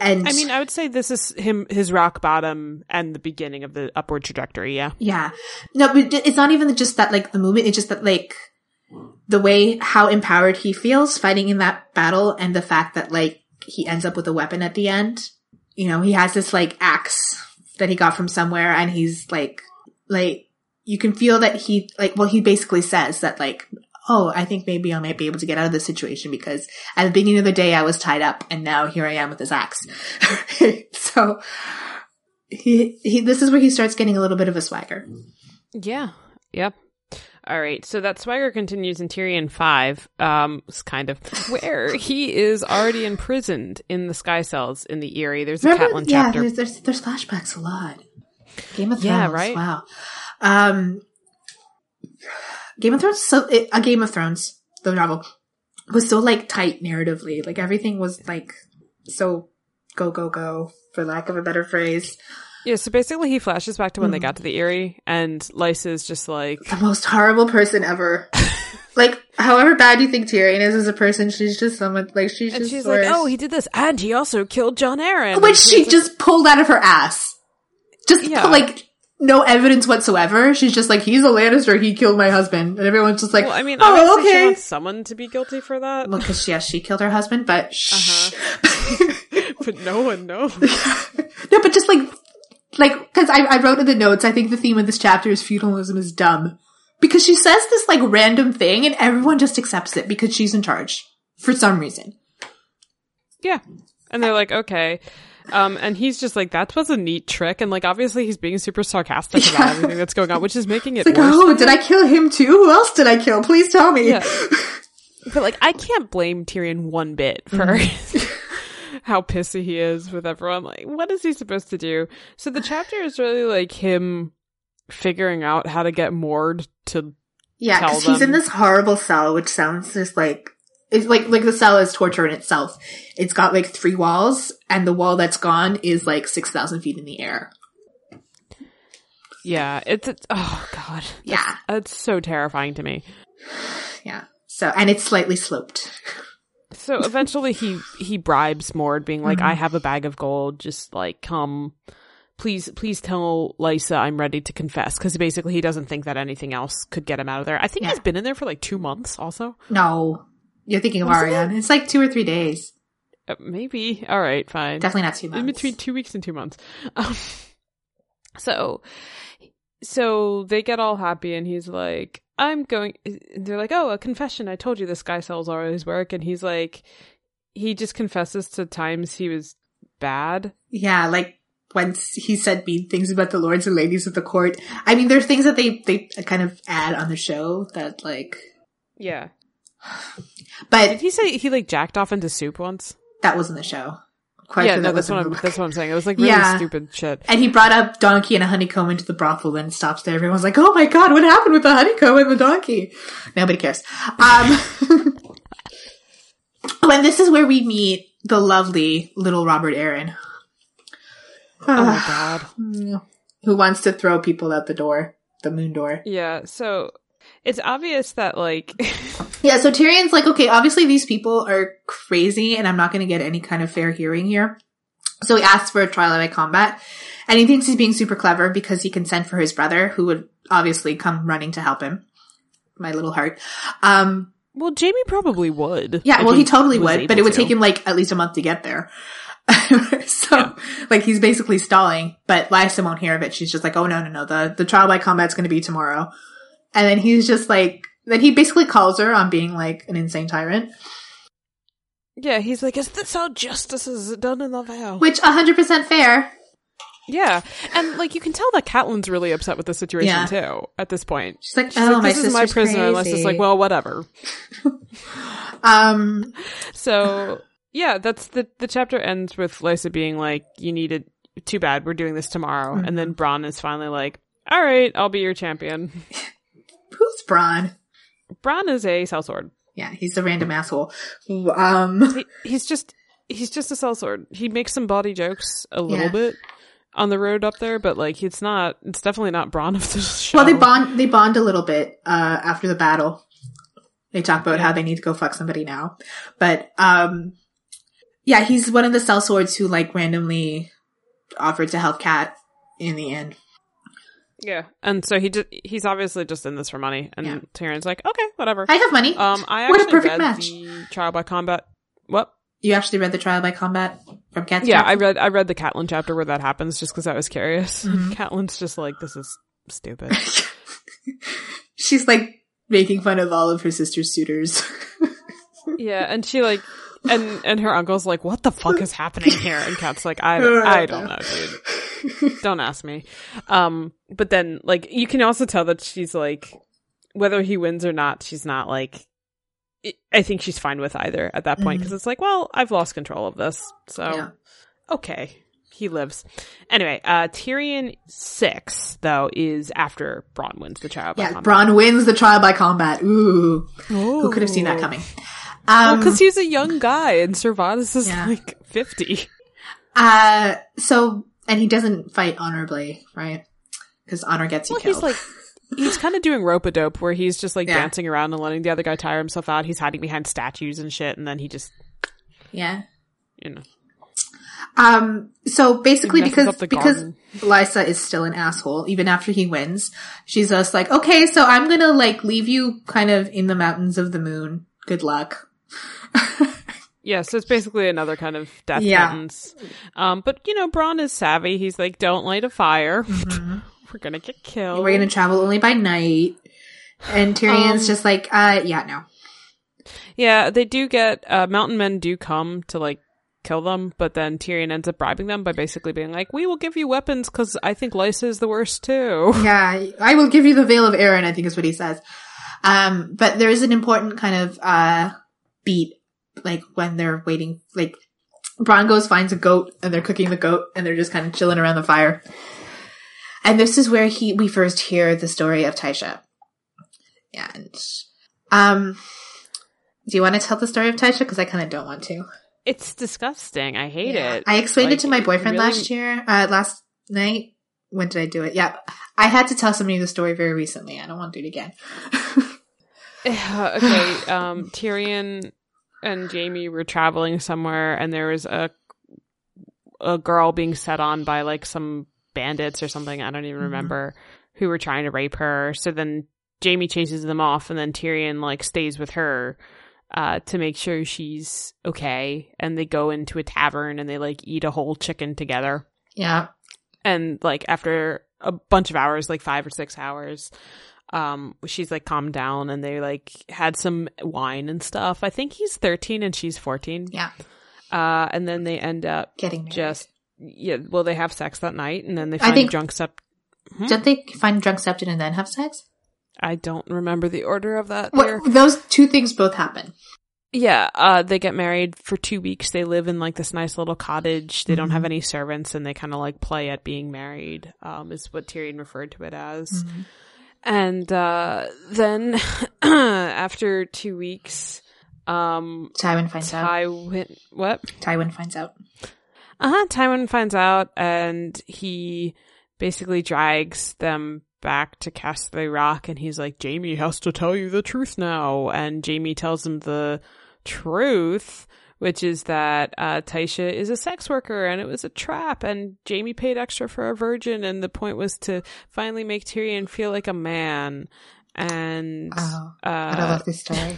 And I mean, I would say this is him, his rock bottom and the beginning of the upward trajectory. Yeah. Yeah. No, but it's not even just that, like, the movement. It's just that, like, the way how empowered he feels fighting in that battle and the fact that, like, he ends up with a weapon at the end. You know, he has this, like, axe that he got from somewhere and he's, like, like, you can feel that he, like, well, he basically says that, like, oh, I think maybe I might be able to get out of this situation because at the beginning of the day I was tied up and now here I am with this axe. [LAUGHS] so, he, he, this is where he starts getting a little bit of a swagger. Yeah. Yep. All right. So that swagger continues in Tyrion 5, um, it's kind of, where [LAUGHS] he is already imprisoned in the sky cells in the Eyrie. There's a Remember, Catelyn yeah, chapter. there's, there's there's flashbacks a lot. Game of Thrones, Yeah, right? Wow. Um, Game of Thrones, so it, a Game of Thrones, the novel was so like tight narratively. Like everything was like so go go go, for lack of a better phrase. Yeah, so basically he flashes back to when they Mm. got to the Eyrie and Lysa is just like, The most horrible person ever. [LAUGHS] like, however bad you think Tyrion is as a person, she's just someone like she's and just she's worse. like, oh, he did this, and he also killed Jon Arryn. which she like- just pulled out of her ass. Just Yeah. like no evidence whatsoever. She's just like, he's a Lannister. He killed my husband, and everyone's just like, Well, I mean, oh, obviously she okay. wants someone to be guilty for that, Well, because yes, she killed her husband, but shh. Uh-huh. [LAUGHS] but no one knows. [LAUGHS] no, but just like, like, because I, I wrote in the notes, I think the theme of this chapter is feudalism is dumb because she says this like random thing, and everyone just accepts it because she's in charge for some reason. Yeah, and they're like, okay. Um, and he's just like, that was a neat trick, and like, obviously he's being super sarcastic Yeah. about everything that's going on, which is making it Like, worse. oh, did I kill him too? Who else did I kill? Please tell me. Yeah. [LAUGHS] But like, I can't blame Tyrion one bit for Mm-hmm. [LAUGHS] how pissy he is with everyone. Like, what is he supposed to do? So the chapter is really like him figuring out how to get Mord to. Yeah, because he's in this horrible cell, which sounds just like it's like like the cell is torture in itself. It's got like three walls, and the wall that's gone is like six thousand feet in the air. Yeah, it's, it's oh god, Yeah, it's so terrifying to me. yeah. So and it's slightly sloped. So eventually he he bribes Mord, being like, Mm-hmm. "I have a bag of gold. Just like come." please, please tell Lysa I'm ready to confess. Cause basically he doesn't think that anything else could get him out of there. I think Yeah. he's been in there for like two months also. No, you're thinking of Arianne. It's like two or three days. Uh, maybe. All right, fine. Definitely not two in between two weeks and two months. Um, [LAUGHS] so, so they get all happy, and he's like, "I'm going." They're like, "Oh, a confession! I told you this guy sells all his work," and he's like, he just confesses to times he was bad. Yeah, like once he said mean things about the lords and ladies of the court. I mean, there's things that they they kind of add on the show that like, Yeah. But Did he say he like jacked off into soup once? that wasn't the show. Quite yeah, no, that that's what I'm. book. That's what I'm saying. It was like really Yeah. stupid shit. And he brought up donkey and a honeycomb into the brothel and stops there. Everyone's like, "Oh my god, what happened with the honeycomb and the donkey?" Nobody cares. Um, [LAUGHS] when this is where we meet the lovely little Robert Arryn, Oh my god. who wants to throw people out the door, the moon door. Yeah. So it's obvious that like. [LAUGHS] Yeah, so Tyrion's like, okay, obviously these people are crazy and I'm not going to get any kind of fair hearing here. So he asks for a trial by combat and he thinks he's being super clever because he can send for his brother who would obviously come running to help him. My little heart. Um, Well, Jaime probably would. yeah, well, he totally would, but it would to. take him like at least a month to get there. [LAUGHS] so, like, he's basically stalling, but Lysa won't hear of it. She's just like, oh, no, no, no, the, the trial by combat's going to be tomorrow. And then he's just like, then he basically calls her on being like an insane tyrant, Yeah, he's like, is this how justice is done in the Vale? which 100% fair. Yeah, and like you can tell that Catelyn's really upset with the situation Yeah. too. At this point, She's like, she's oh, like, my "This is my prisoner," unless it's like, well, whatever. [LAUGHS] um, So yeah, that's the the chapter ends with Lysa being like, "You needed too bad. We're doing this tomorrow," and Mm-hmm. then Bronn is finally like, "All right, I'll be your champion." [LAUGHS] who's Bronn? Bronn is a sellsword. Yeah, he's a random asshole. Um, He, he's just he's just a sellsword. He makes some body jokes a little Yeah. bit on the road up there, but like it's not. It's definitely not Bronn of the [LAUGHS] show. well, they bond, they bond a little bit, uh, after the battle. They talk about how they need to go fuck somebody now. But, um, yeah, he's one of the sellswords who like randomly offered to help Cat in the end. Yeah, and so he just he's obviously just in this for money, and Yeah. Tyrion's like, okay, whatever. I have money. um, I What a actually perfect read match. the trial by combat. What? you actually read the trial by combat from Cat's Yeah, chapter? I read I read the Catelyn chapter where that happens, just because I was curious. Mhm. [LAUGHS] Catelyn's just like, this is stupid. [LAUGHS] She's like making fun of all of her sister's suitors. [LAUGHS] yeah, and she like. And and her uncle's like, what the fuck is happening here? And Cat's like, I I don't know, dude. Don't ask me. Um, but then like you can also tell that she's like, whether he wins or not, she's not like. I- think she's fine with either at that point because it's like, well, I've lost control of this, so Yeah. okay, he lives. Anyway, uh Tyrion six though is after Bronn wins the trial. by yeah. Bronn wins the trial by combat. Ooh. Who could have seen that coming? Um, because he's a young guy and Ser Vardis is Yeah. like fifty. Uh, so, and he doesn't fight honorably, right? Because honor gets you Well, killed. he's like he's kind of doing rope a dope where he's just like Yeah. dancing around and letting the other guy tire himself out. He's hiding behind statues and shit, and then he just yeah. you know Um, so basically because, because garden. Lysa is still an asshole, even after he wins, she's just like, okay, so I'm gonna like leave you kind of in the mountains of the moon. Good luck. [LAUGHS] yeah. So it's basically another kind of death Yeah. sentence. Um, but you know, Bronn is savvy. He's like, don't light a fire. [LAUGHS] We're gonna get killed. We're gonna travel only by night. And Tyrion's Um, just like, uh, yeah, no. Yeah, they do get uh, mountain men do come to like kill them, but then Tyrion ends up bribing them by basically being like, "We will give you weapons because I think Lysa is the worst too." [LAUGHS] Yeah, I will give you the Vale of Arryn, I think is what he says. Um, but there is an important kind of, uh, beat, like when they're waiting, like, Bronn goes finds a goat and they're cooking the goat and they're just kind of chilling around the fire. And this is where he, we first hear the story of Tysha. And, um, do you want to tell the story of Tysha? Cause I kind of don't want to. It's disgusting. I hate Yeah. it. I explained Like, it to my boyfriend really- last year, uh, last night. When did I do it? Yeah. I had to tell somebody the story very recently. I don't want to do it again. [LAUGHS] [SIGHS] okay, um, Tyrion and Jaime were traveling somewhere, and there was a a girl being set on by like some bandits or something. I don't even Mhm. remember who were trying to rape her. So then Jaime chases them off, and then Tyrion like stays with her uh, to make sure she's okay. And they go into a tavern and they like eat a whole chicken together. Yeah. And like after a bunch of hours, like five or six hours, um, she's like calmed down and they like had some wine and stuff. I think he's 13 and she's 14. Yeah. Uh, and then they end up Getting married. just, yeah, well, they have sex that night and then they I find think- a drunk step. Don't they find drunk septon and then have sex? I don't remember the order of that. There. those two things both happen. Yeah, uh, they get married for two weeks. They live in like this nice little cottage. They don't have any servants, and they kind of like play at being married. Um, is what Tyrion referred to it as. And uh, then [CLEARS THROAT] after two weeks, um, Tywin finds out. Tywin what? Tywin finds out. Uh huh. Tywin finds out, and he basically drags them back to Castle Rock, and he's like, "Jaime has to tell you the truth now." And Jaime tells him the truth, which is that uh, Tysha is a sex worker, and it was a trap, and Jaime paid extra for a virgin, and the point was to finally make Tyrion feel like a man. And Oh, uh, I love this story.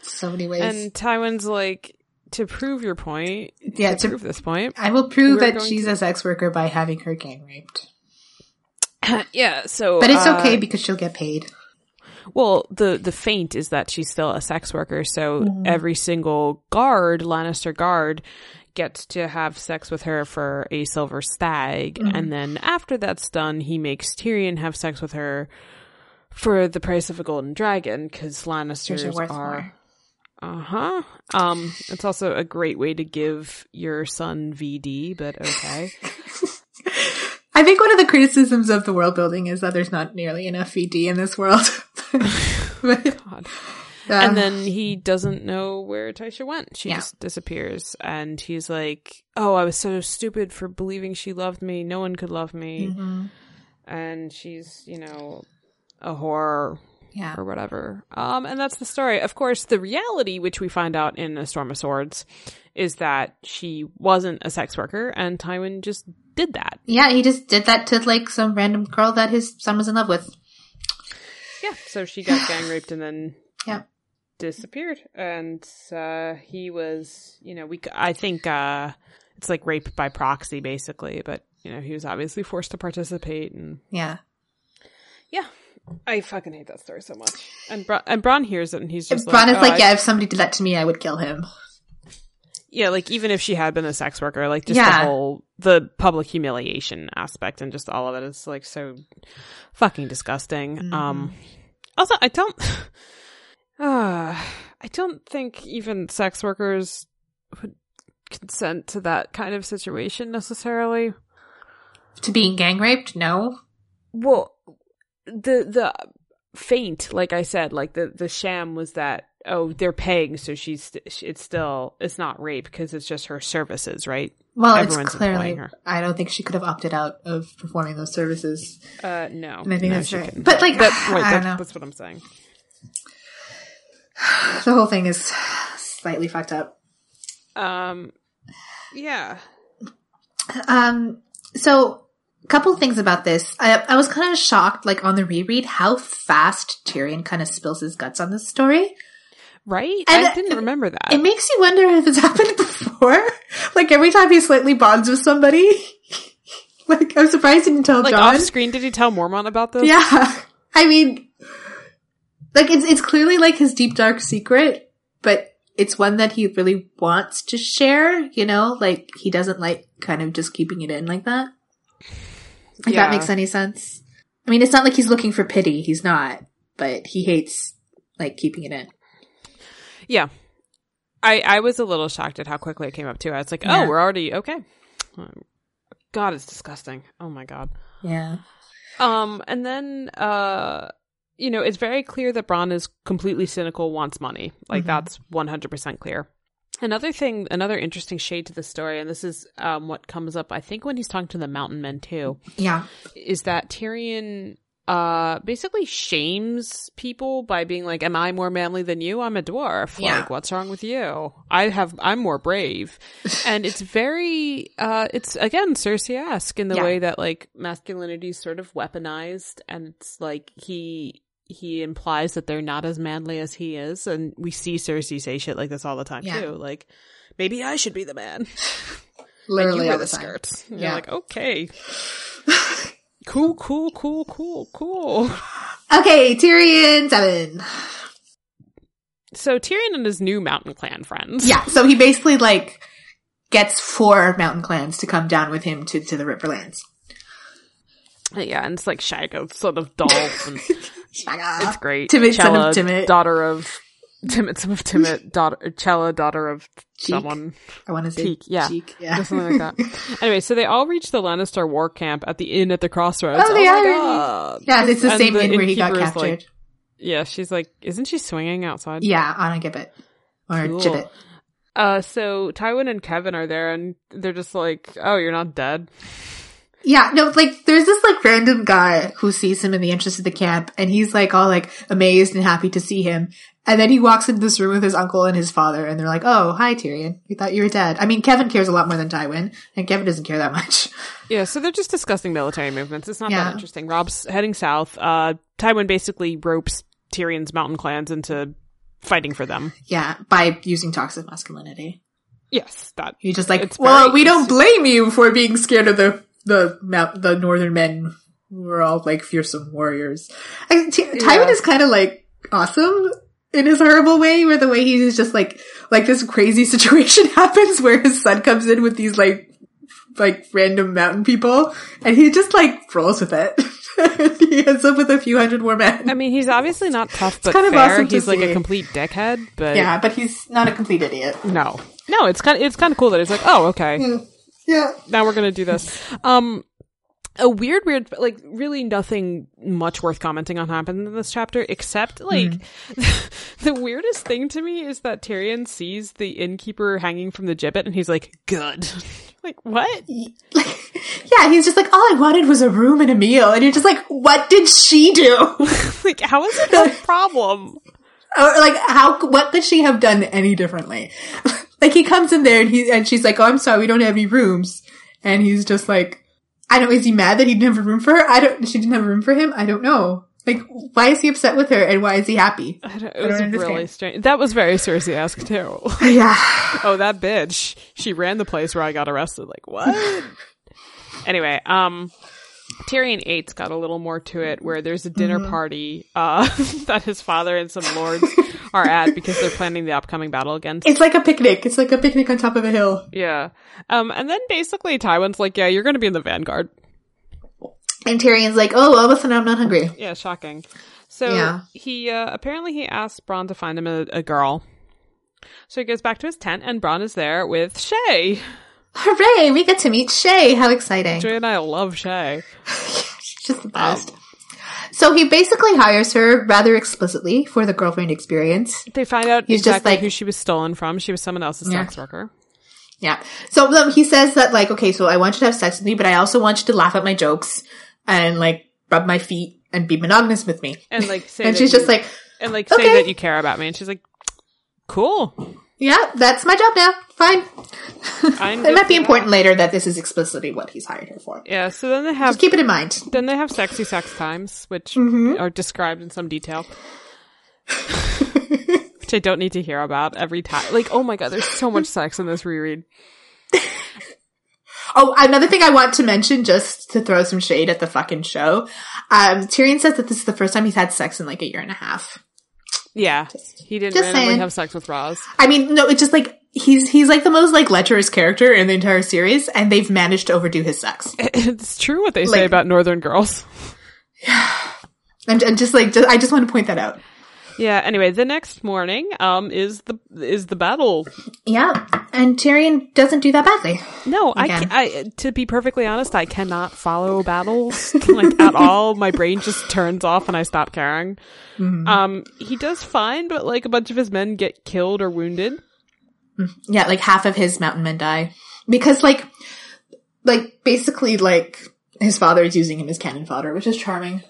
So many ways. and Tywin's like, to prove your point, yeah, to prove this point, I will prove that she's to- a sex worker by having her gang raped. [LAUGHS] yeah. So, But it's uh, okay because she'll get paid. Well, the the feint is that she's still a sex worker, so Mhm. every single guard, Lannister guard, gets to have sex with her for a silver stag, Mhm. and then after that's done, he makes Tyrion have sex with her for the price of a golden dragon because Lannisters are. more. Uh huh. Um, it's also a great way to give your son VD, but okay. [LAUGHS] I think one of the criticisms of the world building is that there's not nearly enough VD in this world. [LAUGHS] but, God. uh, and then he doesn't know where Tysha went. She Yeah. just disappears. And he's like, Oh, I was so stupid for believing she loved me. No one could love me. Mhm. And she's, you know, a whore yeah. or whatever. Um, and that's the story. Of course, the reality, which we find out in A Storm of Swords, is that she wasn't a sex worker and Tywin just did that. Yeah, he just did that to like some random girl that his son was in love with. Yeah. So she got [SIGHS] gang raped and then Yeah. disappeared. And uh, he was, you know, we. I think uh, it's like rape by proxy, basically. But you know, he was obviously forced to participate, and Yeah. yeah, I fucking hate that story so much. And Bra- and Bronn hears it, and he's just Bronn like, is like, "Oh, I- yeah, if somebody did that to me, I would kill him. Yeah, like even if she had been a sex worker, like just Yeah. the whole the public humiliation aspect and just all of it is like so fucking disgusting. Mm-hmm. Um also I don't uh [SIGHS] I don't think even sex workers would consent to that kind of situation necessarily. To being gang raped? No. Well, the the feint, like I said, like the the sham was that oh they're paying, so she's it's still it's not rape because it's just her services, right? Well, Everyone's it's clearly. I don't think she could have opted out of performing those services. Uh, no, And I think no, that's right. But, like, That- wait, I don't that- know. That's what I'm saying. [SIGHS] The whole thing is slightly fucked up. Um, yeah, Um, so a couple things about this. I, I was kind of shocked, like on the reread, how fast Tyrion kind of spills his guts on this story. Right. And I didn't remember that. It makes you wonder if it's [LAUGHS] happened before. like every time he slightly bonds with somebody. [LAUGHS] like I'm surprised he didn't tell like Jon. off screen, did he tell Mormont about this? Yeah. [LAUGHS] I mean, like it's it's clearly like his deep dark secret, but it's one that he really wants to share. You know, like he doesn't like kind of just keeping it in like that. If Yeah. that makes any sense. I mean, it's not like he's looking for pity. He's not, but he hates like keeping it in. Yeah. I I was a little shocked at how quickly it came up too. I was like, Yeah. oh, we're already okay. God, it's disgusting. Oh my god. Yeah. Um, and then uh, you know, it's very clear that Bronn is completely cynical, wants money. Like Mhm. that's one hundred percent clear. Another thing, another interesting shade to the story, and this is um what comes up, I think, when he's talking to the Mountain Men too, Yeah. is that Tyrion uh basically shames people by being like am i more manly than you i'm a dwarf Yeah. like what's wrong with you i have i'm more brave [LAUGHS] and it's very uh it's again cersei-esque in the Yeah. way that like masculinity is sort of weaponized and it's like he he implies that they're not as manly as he is and we see cersei say shit like this all the time Yeah. too like maybe i should be the man [LAUGHS] Literally you all wear the the skirts. And Yeah. You're like, okay. [LAUGHS] cool, cool, cool, cool, cool. Okay, Tyrion seven. So Tyrion and his new mountain clan friends. Yeah, so he basically like gets four mountain clans to come down with him to, to the Riverlands. Yeah, and it's like Shagga, son of Dolph, [LAUGHS] and it's great. Timett, son of Chella, Timett. daughter of Timett, son of Timett, [LAUGHS] daughter Chella, daughter of Cheek. someone. I want to say Cheek, yeah. Cheek, yeah. Something like that. [LAUGHS] anyway, so they all reach the Lannister war camp at the inn at the crossroads. Oh, they my are. Yeah, it's the And same the inn where he got captured. like- Yeah, she's like, isn't she swinging outside? yeah, on a gibbet. Or Cool. gibbet. Uh, so Tywin and Kevan are there, and they're just like, "Oh, you're not dead." Yeah, no, like there's this like random guy who sees him in the entrance of the camp and he's like all like amazed and happy to see him. And then he walks into this room with his uncle and his father and they're like, Oh, hi Tyrion. We thought you were dead. I mean, Kevan cares a lot more than Tywin and Kevan doesn't care that much. [LAUGHS] Yeah, so they're just discussing military movements. It's not Yeah. that interesting. Robb's heading south. Uh, Tywin basically ropes Tyrion's mountain clans into fighting for them. Yeah, by using toxic masculinity. Yes, that. He's just like, well, we don't blame you for being scared of the the mount, the northern men. We're all like fearsome warriors. I, Ty- Tywin is kind of like awesome in his horrible way, where the way he's just like like this crazy [LAUGHS] situation [LAUGHS] happens where his son comes in with these like like random mountain people, and he just like rolls with it. [LAUGHS] he ends up with a few hundred more men. I mean, he's obviously not tough, but kind of fair. awesome to he's like see. a complete dickhead, but yeah, but he's not a complete idiot. no, no. It's kind of it's kind of cool that he's like, oh, okay. Hmm. Yeah. now we're gonna do this. Um, a weird, weird, like really nothing much worth commenting on happened in this chapter, except like [LAUGHS] the weirdest thing to me is that Tyrion sees the innkeeper hanging from the gibbet, and he's like, "Good." [LAUGHS] like what? [LAUGHS] Yeah, he's just like, all I wanted was a room and a meal. And you're just like, what did she do? like how is it no problem? or like, how, what could she have done any differently? Like he comes in there and he, and she's like, oh, I'm sorry, we don't have any rooms. And he's just like, I don't, is he mad that he didn't have a room for her? I don't, she didn't have a room for him? I don't know. Like, why is he upset with her and why is he happy? I don't, it I was don't really strange. That was very Cersei-esque too. [LAUGHS] yeah. [LAUGHS] oh, that bitch. She ran the place where I got arrested. Like, what? [LAUGHS] anyway, um, Tyrion 8's got a little more to it where there's a dinner Mm-hmm. party, uh, that his father and some lords are at because they're planning the upcoming battle against. It's like a picnic. It's like a picnic on top of a hill. yeah. Um, and then basically Tywin's like, yeah, you're gonna be in the vanguard. And Tyrion's like, oh, all of a sudden I'm not hungry. Yeah, shocking. So Yeah. he, uh, apparently he asks Bronn to find him a, a girl. So he goes back to his tent and Bronn is there with Shae. Hooray! We get to meet Shae. How exciting. Jay and I love Shae. [LAUGHS] She's just the best. So he basically hires her rather explicitly for the girlfriend experience. They find out He's just exactly like- who she was stolen from. She was someone else's Yeah. sex worker. Yeah. So um, he says that like, okay, so I want you to have sex with me, but I also want you to laugh at my jokes and like rub my feet and be monogamous with me. And like [LAUGHS] say And that she's you- just like, and like say that you care about me. And she's like, cool. yeah, that's my job now. Fine. It might be that. important later that this is explicitly what he's hired her for. Yeah. So then they have Just keep it in mind. then they have sexy sex times, which Mm-hmm. are described in some detail. which I don't need to hear about every time. Like, oh my god, there's so much sex in this reread. [LAUGHS] Oh, another thing I want to mention, just to throw some shade at the fucking show. Um, Tyrion says that this is the first time he's had sex in like a year and a half. Yeah, he didn't just randomly saying. have sex with Ros. I mean, no, it's just like he's he's like the most like lecherous character in the entire series, and they've managed to overdo his sex. [LAUGHS] It's true what they say about northern girls. [SIGHS] And, and just like, just, I just want to point that out. Yeah. Anyway, the next morning, um, is the is the battle. Yeah, and Tyrion doesn't do that badly. No, I, Again. I to be perfectly honest, I cannot follow battles like at all. My brain just turns off and I stop caring. Um, he does fine, but like a bunch of his men get killed or wounded. Yeah, like half of his mountain men die because like, like basically like his father is using him as cannon fodder, which is charming.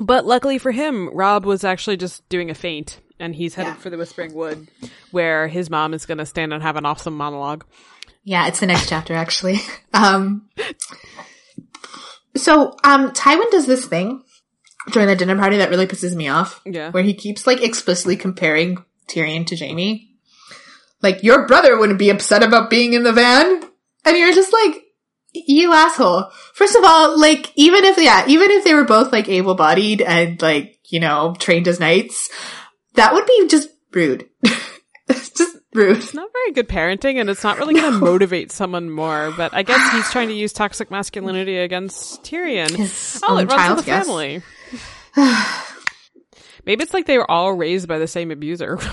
But luckily for him, Robb was actually just doing a feint and he's headed Yeah. for the Whispering Wood where his mom is going to stand and have an awesome monologue. Yeah, it's the next chapter actually. [LAUGHS] Um, so, um, Tywin does this thing during the dinner party that really pisses me off. Yeah. Where he keeps like explicitly comparing Tyrion to Jaime. Like, your brother wouldn't be upset about being in the van. And you're just like, you asshole. First of all, like, even if, yeah, even if they were both like able bodied and like, you know, trained as knights, that would be just rude. it's [LAUGHS] just rude. It's not very good parenting and it's not really [LAUGHS] going to motivate someone more, but I guess he's trying to use toxic masculinity against Tyrion. His Oh, it runs child, in the yes. family. [SIGHS] Maybe it's like they were all raised by the same abuser. [LAUGHS]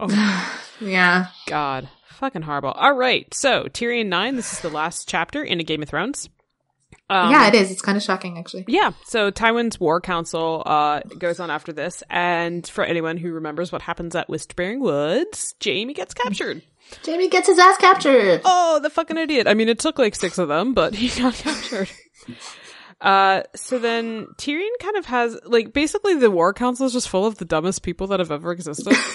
[SIGHS] I don't know. Yeah. God. Fucking horrible. All right. So, Tyrion 9, this is the last chapter in A Game of Thrones. Um, yeah, it is. It's kind of shocking, actually. Yeah. So, Tywin's War Council uh, goes on after this. And for anyone who remembers what happens at Whispering Woods, Jaime gets captured. [LAUGHS] Jaime gets his ass captured. Oh, the fucking idiot. I mean, it took like six of them, but [LAUGHS] he got captured. [LAUGHS] Uh, so then Tyrion kind of has, like, basically the War Council is just full of the dumbest people that have ever existed. [LAUGHS]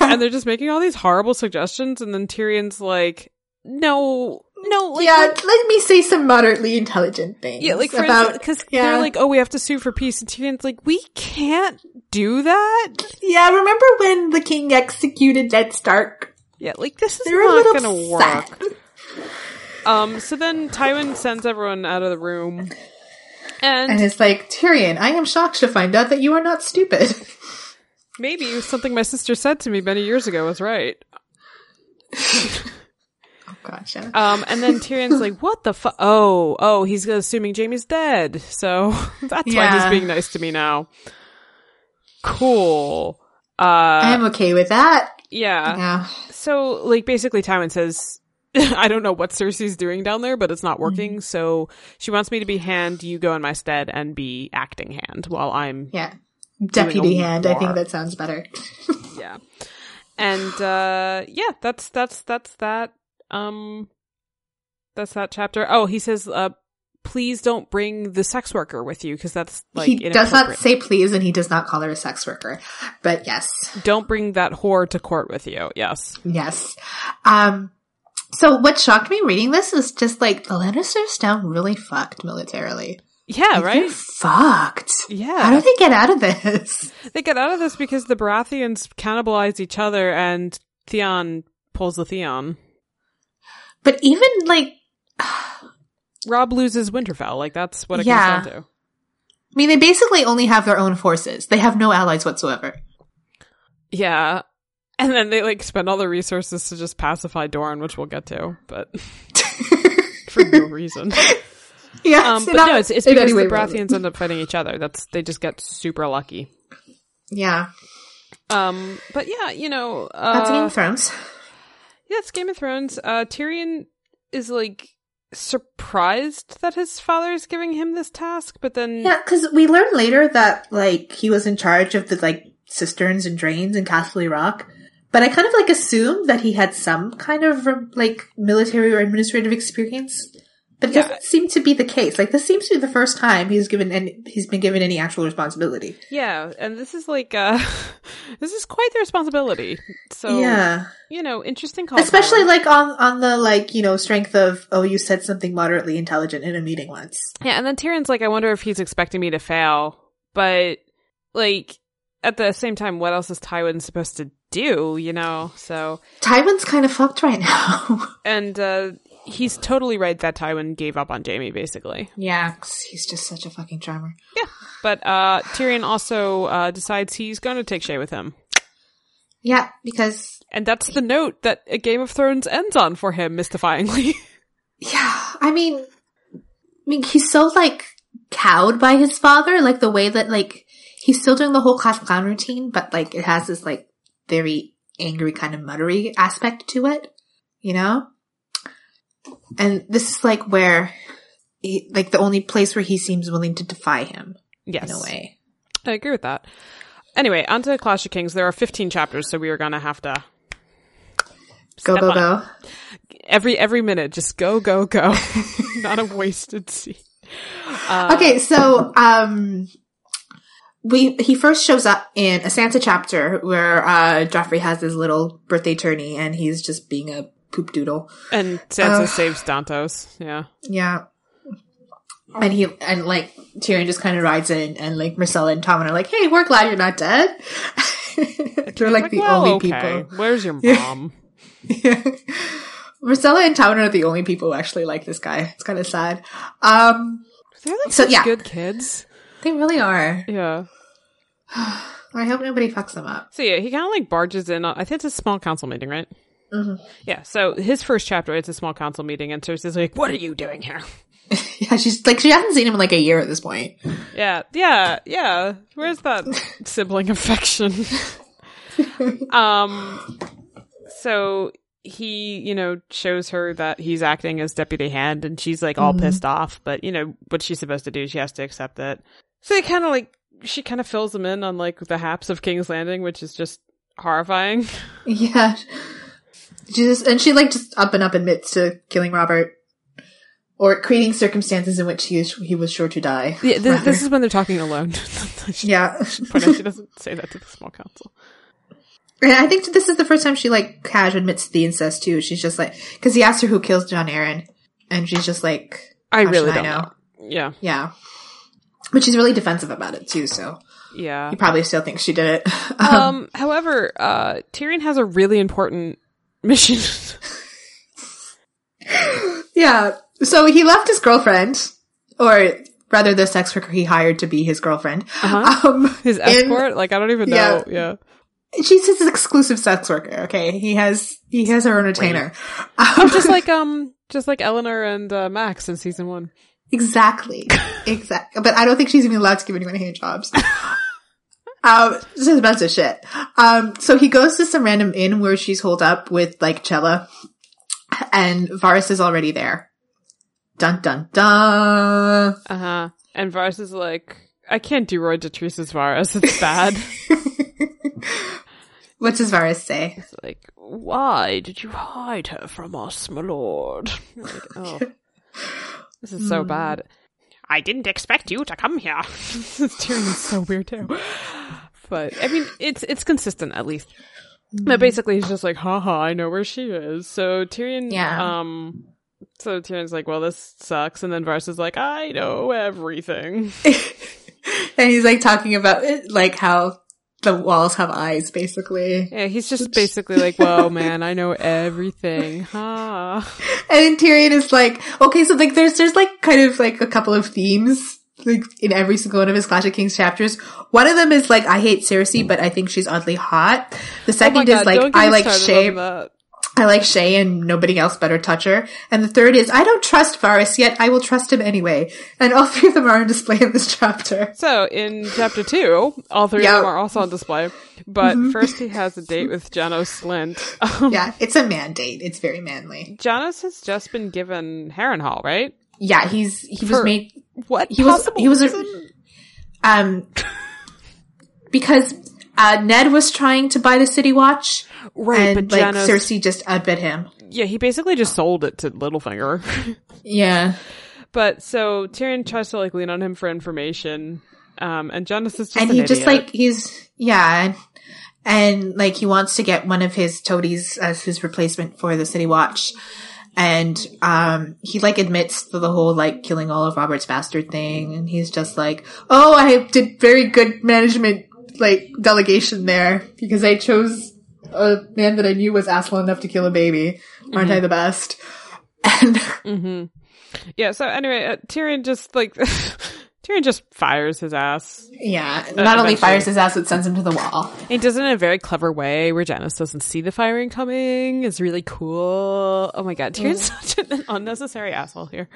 And they're just making all these horrible suggestions, and then Tyrion's like, no, no, like, yeah, let me say some moderately intelligent things. yeah, like, about because yeah. they're like, oh, we have to sue for peace, and Tyrion's like, we can't do that. yeah. Remember when the king executed Ned Stark? Yeah, like, this is They were a not gonna work. Um, so then Tywin sends everyone out of the room. And, And it's like Tyrion. I am shocked to find out that you are not stupid. maybe something my sister said to me many years ago was right. [LAUGHS] Oh gosh. Um, and then Tyrion's like, "What the fu? Oh, oh, he's assuming Jaime's dead, so [LAUGHS] that's why he's being nice to me now." Cool. Uh, I am okay with that. yeah. Yeah. So, like, basically, Tywin says, [LAUGHS] "I don't know what Cersei's doing down there, but it's not working. So she wants me to be hand. You go in my stead and be acting hand while I'm Yeah. Deputy hand. I think that sounds better. [LAUGHS] yeah." And uh, yeah, that's that's that's that. Um, that's that chapter. Oh, he says, uh, "Please don't bring the sex worker with you because that's like he does not say please and he does not call her a sex worker. But yes. Don't bring that whore to court with you." Yes. Yes. Um, so what shocked me reading this is just like the Lannisters sound really fucked militarily. Yeah. Like, Right. They're fucked. Yeah. How do they get out of this? [LAUGHS] They get out of this because the Baratheons cannibalize each other and Theon pulls the Theon. But even like, [SIGHS] Robb loses Winterfell. Like that's what it Yeah. comes down to. I mean, they basically only have their own forces. They have no allies whatsoever. Yeah. And then they like spend all the resources to just pacify Doran, which we'll get to, but [LAUGHS] for no reason. [LAUGHS] yeah. Um, but no, it's, it's because the Baratheons end up fighting each other. That's they just get super lucky. Yeah. Um, but yeah, you know, uh, That's Game uh, of Thrones. yeah, it's Game of Thrones. Uh, Tyrion is like surprised that his father is giving him this task, but then Yeah, because we learn later that like he was in charge of the like cisterns and drains in Castle Rock. But I kind of like assumed that he had some kind of like military or administrative experience. But it Yeah. doesn't seem to be the case. Like this seems to be the first time he's given any he's been given any actual responsibility. Yeah, and this is like uh [LAUGHS] this is quite the responsibility. So yeah. you know, interesting call. Especially Tyler. like on on the like, you know, strength of oh you said something moderately intelligent in a meeting once. Yeah, and then Tyrion's like, I wonder if he's expecting me to fail. But like at the same time, what else is Tywin supposed to do, you know? So Tywin's kind of fucked right now. [LAUGHS] and uh he's totally right that Tywin gave up on Jaime, basically. Yeah, he's just such a fucking charmer. Yeah. But uh Tyrion also uh decides he's gonna take Shae with him. Yeah, because And that's the note that a Game of Thrones ends on for him, mystifyingly. [LAUGHS] Yeah, I mean, I mean, he's so like cowed by his father, like the way that like he's still doing the whole class clown routine, but like it has this like very angry kind of muttery aspect to it, you know. And this is like where, he, like the only place where he seems willing to defy him yes. in a way. I agree with that. Anyway, on to Clash of Kings. There are 15 chapters, so we are gonna have to Go go on go! every every minute. Just go go go. [LAUGHS] Not a wasted scene. Uh, okay, so um, we he first shows up in a Sansa chapter where uh Joffrey has his little birthday tourney and he's just being a poop doodle. And Sansa Uh. saves Dontos. Yeah. Yeah. And he and like Tyrion just kind of rides in and like Myrcella and Tom are like, "Hey, we're glad you're not dead." [LAUGHS] They're like, the well, only okay. people. Where's your [LAUGHS] Yeah. mom? [LAUGHS] Myrcella and Tom are the only people who actually like this guy. It's kind of sad. Um, They're like So, such yeah. good kids. they really are. Yeah. I hope nobody fucks them up. So yeah, he kind of like barges in. I think it's a small council meeting, right? Mhm. Yeah. So his first chapter, it's a small council meeting, and Cersei's like, "What are you doing here?" [LAUGHS] Yeah, she's like she hasn't seen him in like a year at this point. Yeah, yeah, yeah. Where's that [LAUGHS] sibling affection? [LAUGHS] um, so he, you know, shows her that he's acting as deputy hand, and she's like all Mhm. pissed off. But you know what she's supposed to do? She has to accept it. So he kind of like she kind of fills them in on like the haps of King's Landing, which is just horrifying. [LAUGHS] Yeah, she just and she like just up and up admits to killing Robert or creating circumstances in which he is, he was sure to die. Yeah, this, this is when they're talking alone. [LAUGHS] yeah. Point out she doesn't say that to the small council. And I think this is the first time she like cash admits to the incest too. She's just like because he asked her who kills Jon Arryn, and she's just like, I really I don't know? know. Yeah, yeah. But she's really defensive about it too, so yeah. he probably still thinks she did it. [LAUGHS] Um, however, uh, Tyrion has a really important [LAUGHS] mission. yeah. So he left his girlfriend, or rather, the sex worker he hired to be his girlfriend. Uh-huh. Um, His in- escort? like, I don't even know. Yeah. she's his exclusive sex worker. Okay, he has he has her own retainer. Um, Just like, um, just like Eleanor and, uh, Max in season one. Exactly. [LAUGHS] exactly. But I don't think she's even allowed to give anyone hand jobs. [LAUGHS] um, this is a bunch of shit. Um, so he goes to some random inn where she's holed up with like Chella and Varys is already there. Dun dun dun. Uh huh. And Varys is like, I can't do Roy Dotrice's Varys. It's bad. [LAUGHS] What does Varys say? it's like, why did you hide her from us, my lord? Like, oh, this is so bad. I didn't expect you to come here. [LAUGHS] Tyrion's so weird too. But I mean, it's it's consistent at least. But basically, he's just like, haha, I know where she is. So Tyrion, Yeah. um, so Tyrion's like, well, this sucks. And then Varys is like, I know everything. [LAUGHS] And he's like talking about it, like how the walls have eyes, basically. Yeah, he's just basically like, whoa, man, I know everything. Ha. And Tyrion is like, okay, so like there's there's like kind of like a couple of themes like in every single one of his Clash of Kings chapters. One of them is like I hate Cersei, but I think she's oddly hot. The Oh second God, is like I like Shae. I like Shae, and nobody else better touch her. And the third is I don't trust Varys yet. I will trust him anyway. And all [LAUGHS] three of them are on display in this chapter. So in chapter two, all three Yeah. of them are also on display. But first, he has a date with Janos Slint. [LAUGHS] Um, Yeah, it's a man date. It's very manly. Janos has just been given Harrenhal, right? Yeah, he's he was made What He was- he was a- um because uh Ned was trying to buy the City Watch. right, and but like Janos, Cersei just outbid him. yeah, he basically just sold it to Littlefinger. [LAUGHS] Yeah, but so Tyrion tries to like lean on him for information, um, and Janos is just and an he just like he's yeah, and, and like he wants to get one of his toadies as his replacement for the City Watch, and um he like admits to the whole like killing all of Robert's bastard thing, and he's just like, oh, I did very good management like delegation there because I chose a man that I knew was asshole enough to kill a baby. Aren't I the best? [LAUGHS] And hmm Yeah. So anyway, uh, Tyrion just like [LAUGHS] Tyrion just fires his ass. Yeah, uh, not only fires his ass, it sends him to the wall. He does it in a very clever way where Janos doesn't see the firing coming. It's really cool. Oh my god, Tyrion's mm. such an unnecessary asshole here.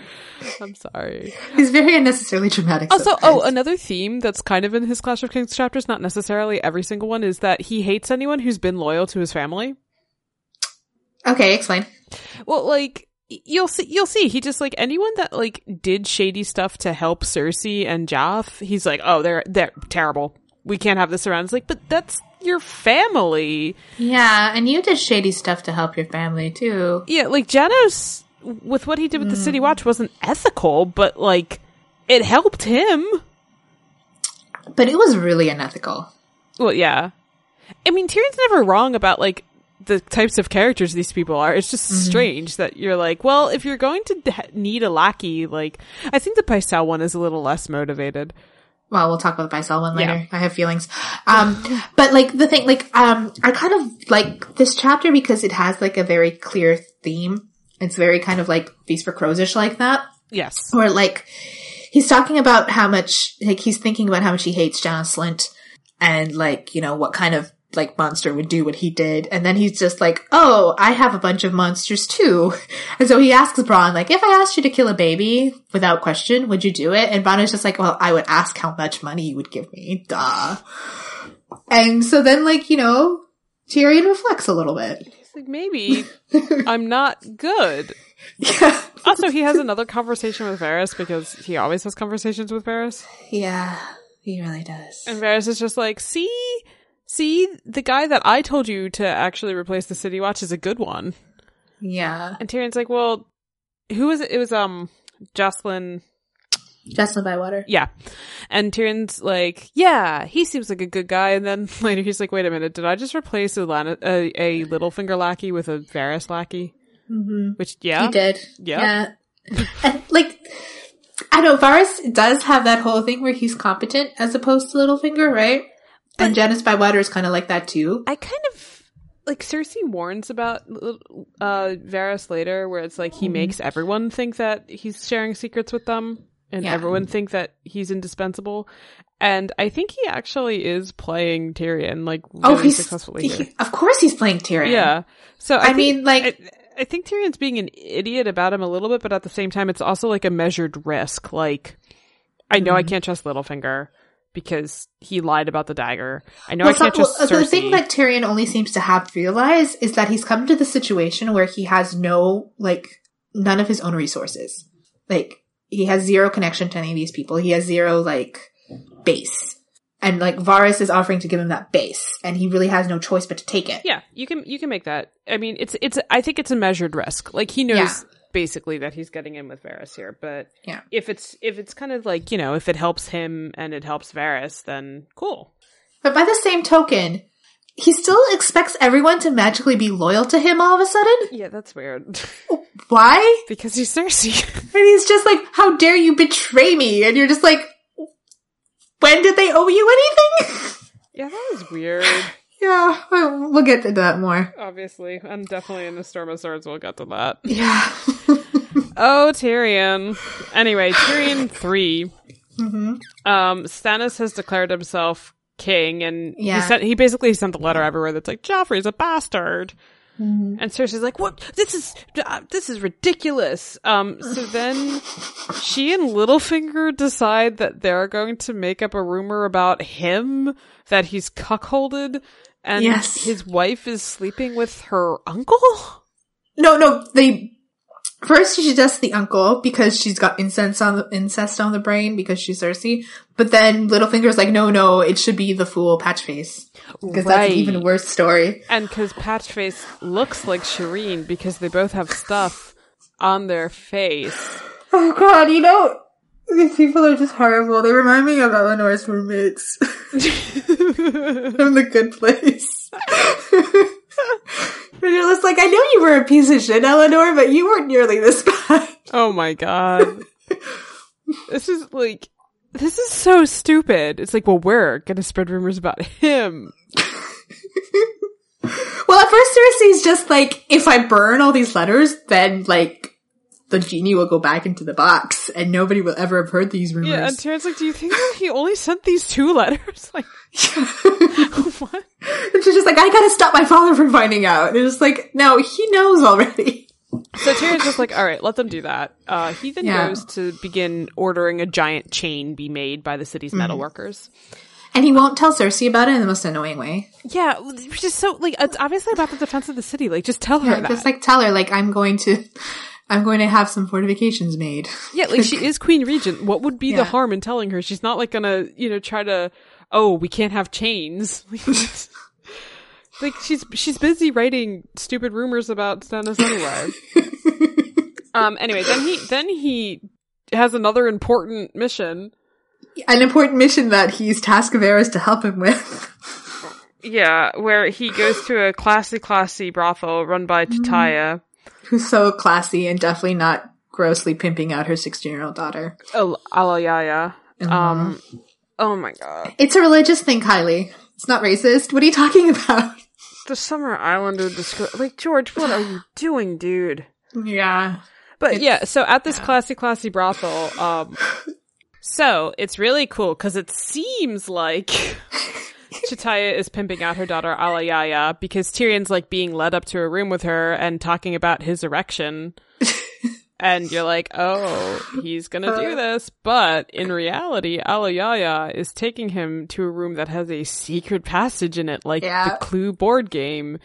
I'm sorry. He's very unnecessarily dramatic. Also, oh, another theme that's kind of in his Clash of Kings chapters, not necessarily every single one, is that he hates anyone who's been loyal to his family. okay, explain. Well, like you'll see, you'll see. He just like anyone that like did shady stuff to help Cersei and Joff. He's like, oh, they're they're terrible. We can't have this around. It's like, but that's your family. Yeah, and you did shady stuff to help your family too. Yeah, like Janos with what he did with the hmm. City Watch wasn't ethical, but like it helped him. But it was really unethical. Well, yeah. I mean, Tyrion's never wrong about like the types of characters these people are. It's just strange that you're like, well, if you're going to d- need a lackey, like I think the Pycelle one is a little less motivated. Well, we'll talk about the Pycelle one later. Yeah. I have feelings. Um, [LAUGHS] but like the thing, like, um, I kind of like this chapter because it has like a very clear theme. It's very kind of like Feast for Crows-ish like that. Yes. Or like, he's talking about how much, like he's thinking about how much he hates John Slint and like, you know, what kind of like monster would do what he did. And then he's just like, oh, I have a bunch of monsters too. [LAUGHS] And so he asks Bronn, like, if I asked you to kill a baby without question, would you do it? And Bronn is just like, well, I would ask how much money you would give me. Duh. And so then like, you know, Tyrion reflects a little bit. It's like maybe I'm not good. [LAUGHS] Yeah. Also, he has another conversation with Varys because he always has conversations with Varys. Yeah. He really does. And Varys is just like, see, see, the guy that I told you to actually replace the City Watch is a good one. Yeah. And Tyrion's like, well, who was it? It was, um, Jacelyn. Jacelyn Bywater. Yeah. And Tyrion's like, yeah, he seems like a good guy. And then [LAUGHS] later he's like, wait a minute, did I just replace a, Lana- a, a Littlefinger lackey with a Varys lackey? Mm-hmm. Which, yeah. He did. Yeah. Yeah. [LAUGHS] and like, I know Varys does have that whole thing where he's competent as opposed to Littlefinger, right? And Janice Bywater is kind of like that too. I kind of like Cersei warns about uh Varys later, where it's like he Mm-hmm. makes everyone think that he's sharing secrets with them, and Yeah. everyone think that he's indispensable. And I think he actually is playing Tyrion like Oh, he's successfully he- of course he's playing Tyrion. Yeah. So I, I think- mean, like- I, I think Tyrion's being an idiot about him a little bit, but at the same time, it's also like a measured risk. Like, I know Mm-hmm. I can't trust Littlefinger because he lied about the dagger. I know Well, I can't some- trust well, Cersei. the thing that Tyrion only seems to have realized is that he's come to the situation where he has no, like, none of his own resources. Like, he has zero connection to any of these people. He has zero, like, base. And, like, Varys is offering to give him that base, and he really has no choice but to take it. Yeah, you can you can make that. I mean, it's it's. I think it's a measured risk. Like he knows Yeah. Basically that he's getting in with Varys here, but Yeah. if it's if it's kind of like you know if it helps him and it helps Varys, then cool. But by the same token, he still expects everyone to magically be loyal to him all of a sudden. Yeah, that's weird [LAUGHS] Why? because he's Cersei. [LAUGHS] And he's just like, how dare you betray me? And you're just like, when did they owe you anything? [LAUGHS] yeah, that was weird. Yeah, well, we'll get to that more. Obviously, and definitely in the Storm of Swords, we'll get to that. Yeah. [LAUGHS] Oh, Tyrion. Anyway, Tyrion [LAUGHS] 3. hmm Um, Stannis has declared himself king, and Yeah. he sent he basically sent a letter everywhere that's like Joffrey's a bastard. And Cersei's like, "What? This is uh, this is ridiculous." Um, so [LAUGHS] then she and Littlefinger decide that they're going to make up a rumor about him that he's cuckolded, and Yes. his wife is sleeping with her uncle. No, no, they, first she does the uncle because she's got incest on the, incest on the brain because she's Cersei. But then Littlefinger's like, no, no, it should be the fool Patchface. Because that's an even worse story. And because Patchface looks like Shireen because they both have stuff on their face. Oh god, you know, these people are just horrible. They remind me of Eleanor's roommates [LAUGHS] from the good place. [LAUGHS] and you're just like, I know you were a piece of shit, Eleanor, but you weren't nearly this bad. Oh my god. this is like this is so stupid. It's like, well, we're gonna spread rumors about him. [LAUGHS] Well, at first Cersei's just like, if I burn all these letters, then like, the genie will go back into the box and nobody will ever have heard these rumors. Yeah, and Tyrion's like, do you think that he only sent these two [LAUGHS] letters? [LAUGHS] Like, [LAUGHS] what? and she's just like, I gotta stop my father from finding out. And it's just like, no, he knows already. So Tyrion's just like, all right, let them do that. Uh, he then Yeah. goes to begin ordering a giant chain be made by the city's metal Mm-hmm. workers. And he won't tell Cersei about it in the most annoying way. Yeah, which is so like it's obviously about the defense of the city. Like, just tell her Yeah, that. just like tell her, like, I'm going to, I'm going to have some fortifications made. [LAUGHS] Yeah, like she is queen regent. What would be Yeah. the harm in telling her? She's not like gonna, you know, try to. Oh, we can't have chains. [LAUGHS] [LAUGHS] like she's she's busy writing stupid rumors about Stannis anyway. um. Anyway, then he then he has another important mission. an important mission that he's tasked Varys to help him with. Yeah, where he goes to a classy, classy brothel run by Chataya. Who's so classy and definitely not grossly pimping out her 16 year old daughter. Oh, Alayaya. Mm-hmm. Um, oh my god. It's a religious thing, Kylie. It's not racist. What are you talking [LAUGHS] about? The Summer Islander disco- Like, George, what are you doing, dude? Yeah. But It's- yeah, so at this classy, classy brothel, um, [LAUGHS] so it's really cool because it seems like [LAUGHS] Chataya is pimping out her daughter Alayaya because Tyrion's like being led up to a room with her and talking about his erection. [LAUGHS] and you're like, oh, he's gonna do this. But in reality, Alayaya is taking him to a room that has a secret passage in it, like Yeah. the Clue board game.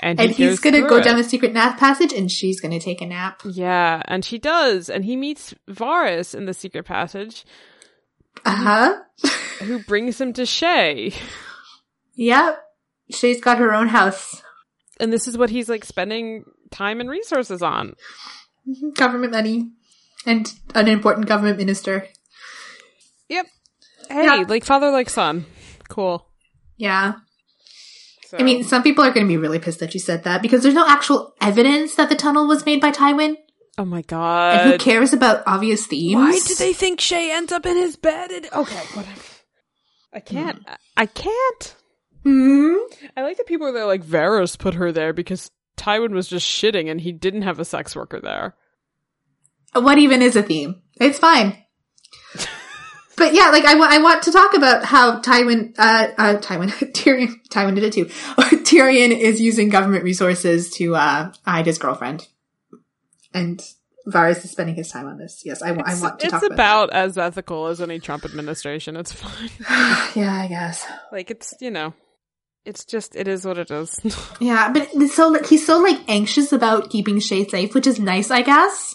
And, And he he's gonna go it. down the secret nap passage and she's gonna take a nap. Yeah, and she does, and he meets Varys in the secret passage, Uh huh. who brings him to Shae. [LAUGHS] Yep. She's got her own house. And this is what he's like spending time and resources on. Mm-hmm. Government money. And an important government minister. Yep. Hey, Yeah. like father, like son. Cool. Yeah. So, I mean, some people are going to be really pissed that you said that because there's no actual evidence that the tunnel was made by Tywin. oh my god! And who cares about obvious themes? Why do they think Shae ends up in his bed? And- okay, whatever. I can't. I- I can't. Hmm? I like that people are there like Varys put her there because Tywin was just shitting and he didn't have a sex worker there. What even is a theme? It's fine. [LAUGHS] but yeah, like I I want to talk about how Tywin, uh, uh, Tywin, [LAUGHS] Tyrion, Tywin did it too. [LAUGHS] Tyrion is using government resources to, uh, hide his girlfriend. And Varys is spending his time on this. Yes, I, wa- I It's, want to it's talk about, about as ethical as any Trump administration. It's fine. [SIGHS] yeah, I guess. like it's you know, it's just it is what it is. [LAUGHS] Yeah, but it's so like he's so like anxious about keeping Shae safe, which is nice, I guess.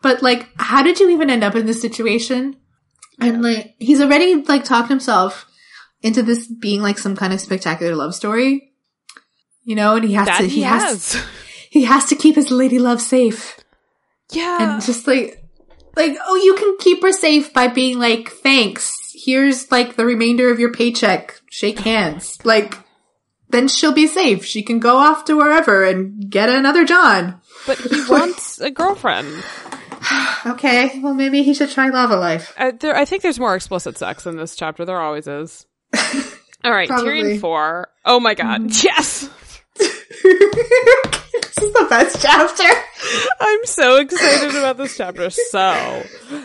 But like, how did you even end up in this situation? And like, he's already like talked himself into this being like some kind of spectacular love story, you know. And he has that to, he, he has, has. he has to keep his lady love safe, yeah. and just like, like, oh, you can keep her safe by being like, thanks. Here's like the remainder of your paycheck. Shake hands, like. Then she'll be safe. She can go off to wherever and get another John. but he [LAUGHS] wants a girlfriend. Okay, well maybe he should try Lavalife. Uh, there, I think there's more explicit sex in this chapter. There always is. [LAUGHS] All right, Probably. Tyrion four. Oh my god, [LAUGHS] yes! This is the best chapter. I'm so excited about this chapter. So,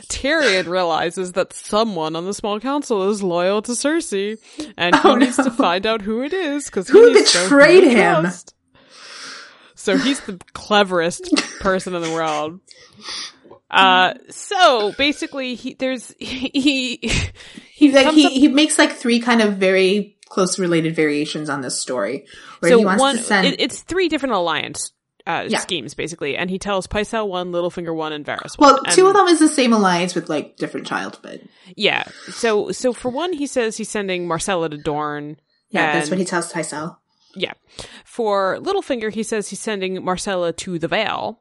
Tyrion realizes that someone on the small council is loyal to Cersei, and he Oh, needs no. to find out who it is because Who betrayed him? So he's the cleverest person in the world. Uh, so basically, he there's he he, He like he, up- he makes like three kind of very close related variations on this story where so he wants one to send it, it's three different alliance uh, Yeah. schemes basically, and he tells Pycelle one, Littlefinger one, and Varys well, one. two And- of them is the same alliance with like different child, but Yeah. So so for one, he says he's sending Myrcella to Dorne. yeah, that's what he tells Pycelle. Yeah. For Littlefinger, he says he's sending Myrcella to the Vale.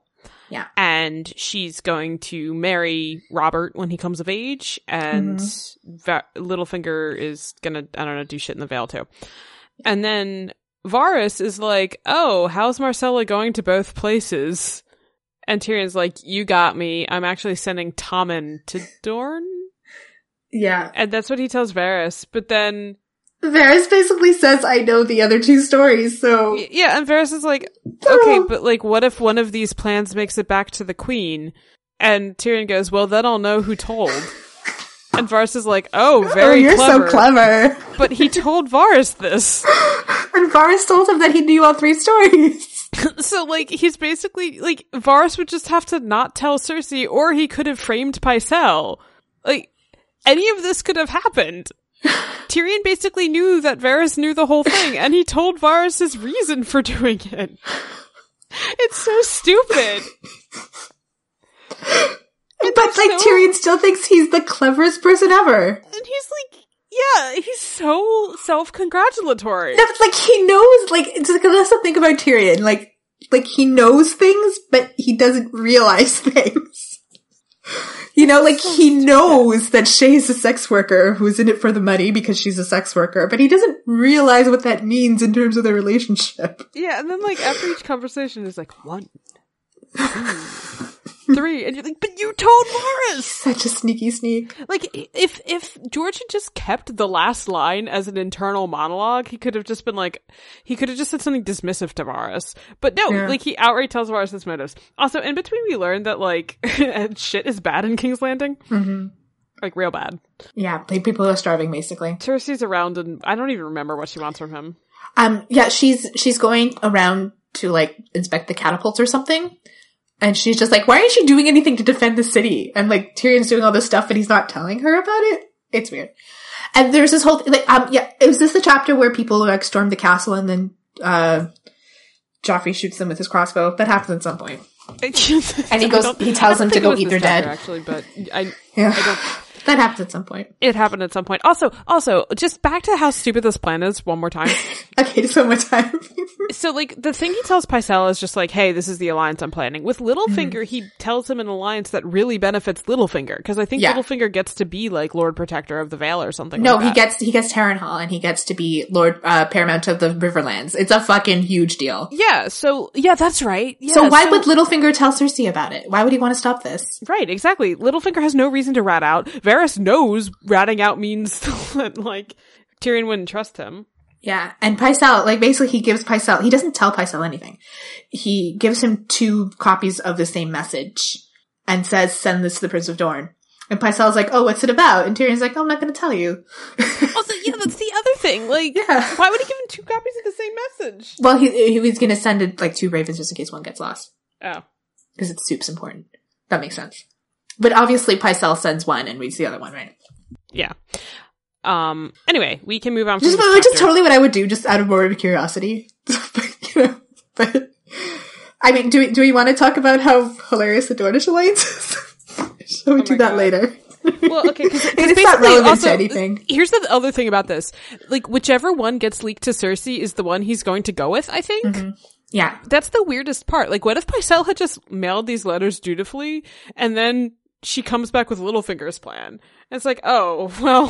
Yeah. And she's going to marry Robert when he comes of age, and Va- Littlefinger is gonna, I don't know, do shit in the Vale too. And then Varys is like, "Oh, how's Myrcella going to both places?" And Tyrion's like, "You got me. I'm actually sending Tommen to Dorne." Yeah, And that's what he tells Varys. But then Varys basically says, "I know the other two stories, so Yeah, and Varys is like, okay, but like, what if one of these plans makes it back to the queen? And Tyrion goes, well, then I'll know who told. And Varys is like, oh, oh, very you're clever. so clever." But he told Varys this. [LAUGHS] And Varys told him that he knew all three stories. [LAUGHS] so, like, he's basically, like, Varys would just have to not tell Cersei, or he could have framed Pycelle. Like, any of this could have happened. [LAUGHS] Tyrion basically knew that Varys knew the whole thing, and he told Varys his reason for [LAUGHS] doing it. It's so stupid. but like so- Tyrion still thinks he's the cleverest person ever. And he's like, yeah, he's so self-congratulatory. No, like he knows, like it's like that's the thing about Tyrion. Like, like he knows things, but he doesn't realize [LAUGHS] things. You know, like he knows that Shae's a sex worker who's in it for the money because she's a sex worker, but he doesn't realize what that means in terms of their relationship. Yeah, and then like after each conversation is like one, [LAUGHS] two, three, and you're like, but you told Varys. [LAUGHS] Such a sneaky sneak. Like if if George had just kept the last line as an internal monologue, he could have just been like, he could have just said something dismissive to Varys. But no, Yeah. like he outright tells Varys his motives. Also, in between, we learned that like [LAUGHS] shit is bad in King's Landing, hmm like real bad. Yeah, people are starving basically. Cersei's around, and I don't even remember what she wants from him. Um, yeah, she's she's going around to like inspect the catapults or something, and she's just like, "Why isn't you doing anything to defend the city?" And like Tyrion's doing all this stuff, but he's not telling her about it. It's weird. And there's this whole thing, like, um, yeah, was this the chapter where people like storm the castle and then uh, Joffrey shoots them with his crossbow? That happens at some point. [LAUGHS] and he goes- he tells them to go eat their dead. Actually, but I Yeah, I don't that happens at some point. it happened at some point. Also, also, just back to how stupid this plan is one more time. [LAUGHS] Okay, just one more time. [LAUGHS] so, like, the thing he tells Pycelle is just like, "Hey, this is the alliance I'm planning." With Littlefinger, he tells him an alliance that really benefits Littlefinger because I think Yeah. Littlefinger gets to be like Lord Protector of the Vale or something. No, like he gets he gets Harrenhal and he gets to be Lord uh, Paramount of the Riverlands. It's a fucking huge deal. Yeah. So, yeah, that's right. Yeah, so why would Littlefinger tell Cersei about it? Why would he want to stop this? Right, exactly. Littlefinger has no reason to rat out. Varys knows ratting out means [LAUGHS] that, like, Tyrion wouldn't trust him. Yeah, and Pycelle, like basically he gives Pycelle, he doesn't tell Pycelle anything. He gives him two copies of the same message and says, send this to the Prince of Dorne. And Pycelle's like, oh, what's it about? And Tyrion's like, oh, I'm not going to tell you. Oh, also, yeah, that's the other thing. Like, [LAUGHS] Yeah. why would he give him two copies of the same message? Well, he, he was going to send it like two ravens just in case one gets lost. Oh. Because it's soup's important. That makes sense. But obviously Pycelle sends one and reads the other one, right? Yeah. Um, anyway, we can move on from Just, is totally what I would do, just out of morbid curiosity. [LAUGHS] you know, but I mean, do we do we want to talk about how hilarious the Dornish alliance is? [LAUGHS] Shall we Oh do that God. later? Well, okay, because [LAUGHS] It's not relevant to anything. Here's the other thing about this: like, whichever one gets leaked to Cersei is the one he's going to go with. I think Mm-hmm. Yeah, that's the weirdest part. Like, what if Pycelle had just mailed these letters dutifully, and then she comes back with Littlefinger's plan? And it's like, oh, [LAUGHS] well,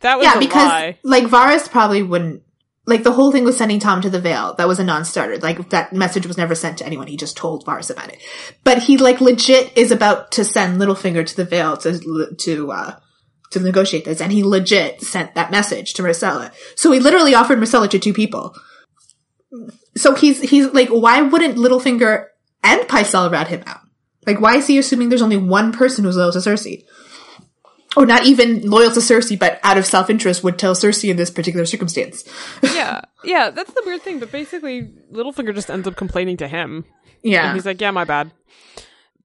that was yeah, because lie. like Varys probably wouldn't. Like the whole thing with sending Tom to the Vale, that was a non-starter. Like that message was never sent to anyone. He just told Varys about it. But he like legit is about to send Littlefinger to the Vale to to uh to negotiate this, and he legit sent that message to Myrcella. So he literally offered Myrcella to two people. So he's he's like, why wouldn't Littlefinger and Pycelle rat him out? Like, why is he assuming there's only one person who's loyal to Cersei? Or not even loyal to Cersei, but out of self-interest would tell Cersei in this particular circumstance. [LAUGHS] yeah, yeah, that's the weird thing. But basically, Littlefinger just ends up complaining to him. And Yeah. he's like, yeah, my bad.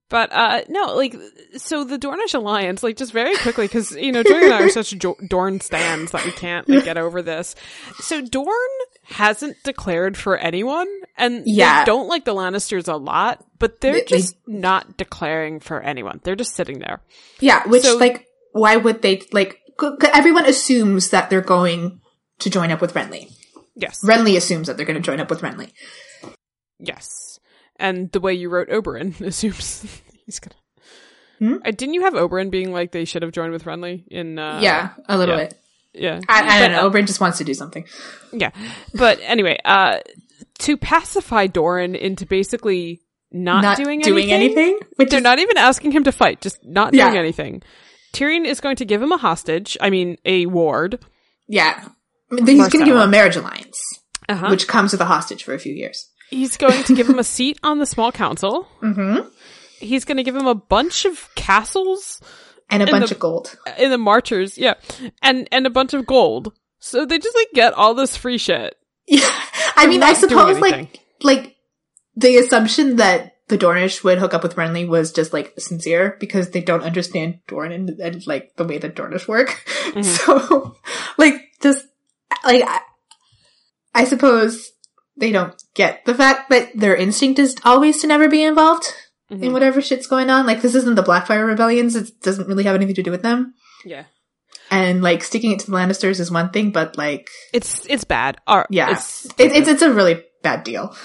But, uh, no, like, so the Dornish alliance, like, just very quickly, cause, you know, Joey and I are such jo- Dorne stands that we can't, like, get over this. So Dorne hasn't declared for anyone, and Yeah. they don't like the Lannisters a lot, but they're They- they- just not declaring for anyone. They're just sitting there. Yeah, which, So- like, why would they, like, everyone assumes that they're going to join up with Renly. Yes. Renly assumes that they're going to join up with Renly. Yes. And the way you wrote Oberyn [LAUGHS] assumes he's gonna. Hmm? Uh, didn't you have Oberyn being like they should have joined with Renly in? Uh, yeah, a little yeah. bit. yeah. I, I don't But, know. Oberyn just wants to do something. Yeah. But anyway, uh, to pacify Doran into basically not, Not doing, doing anything, anything? Which they're is, not even asking him to fight, just not Yeah. doing anything. Tyrion is going to give him a hostage. I mean, a ward. yeah. I mean, he's going to give him a marriage alliance, Uh-huh. which comes with a hostage for a few years. He's going to give him a seat on the small council. Mm-hmm. He's going to give him a bunch of castles And a bunch the- of gold. in the marchers, yeah, and and a bunch of gold. So they just like get all this free shit. Yeah. I mean, I suppose like like the assumption that the Dornish would hook up with Renly was just like sincere because they don't understand Dorne and, and like the way that Dornish work. [LAUGHS] Mm-hmm. So like just like I, I suppose they don't get the fact that their instinct is always to never be involved in Mhm. whatever shit's going on. Like this isn't the Blackfire rebellions; it doesn't really have anything to do with them. Yeah, And like sticking it to the Lannisters is one thing, but like it's it's bad. Or, yeah, it's, it, it's it's a really bad deal.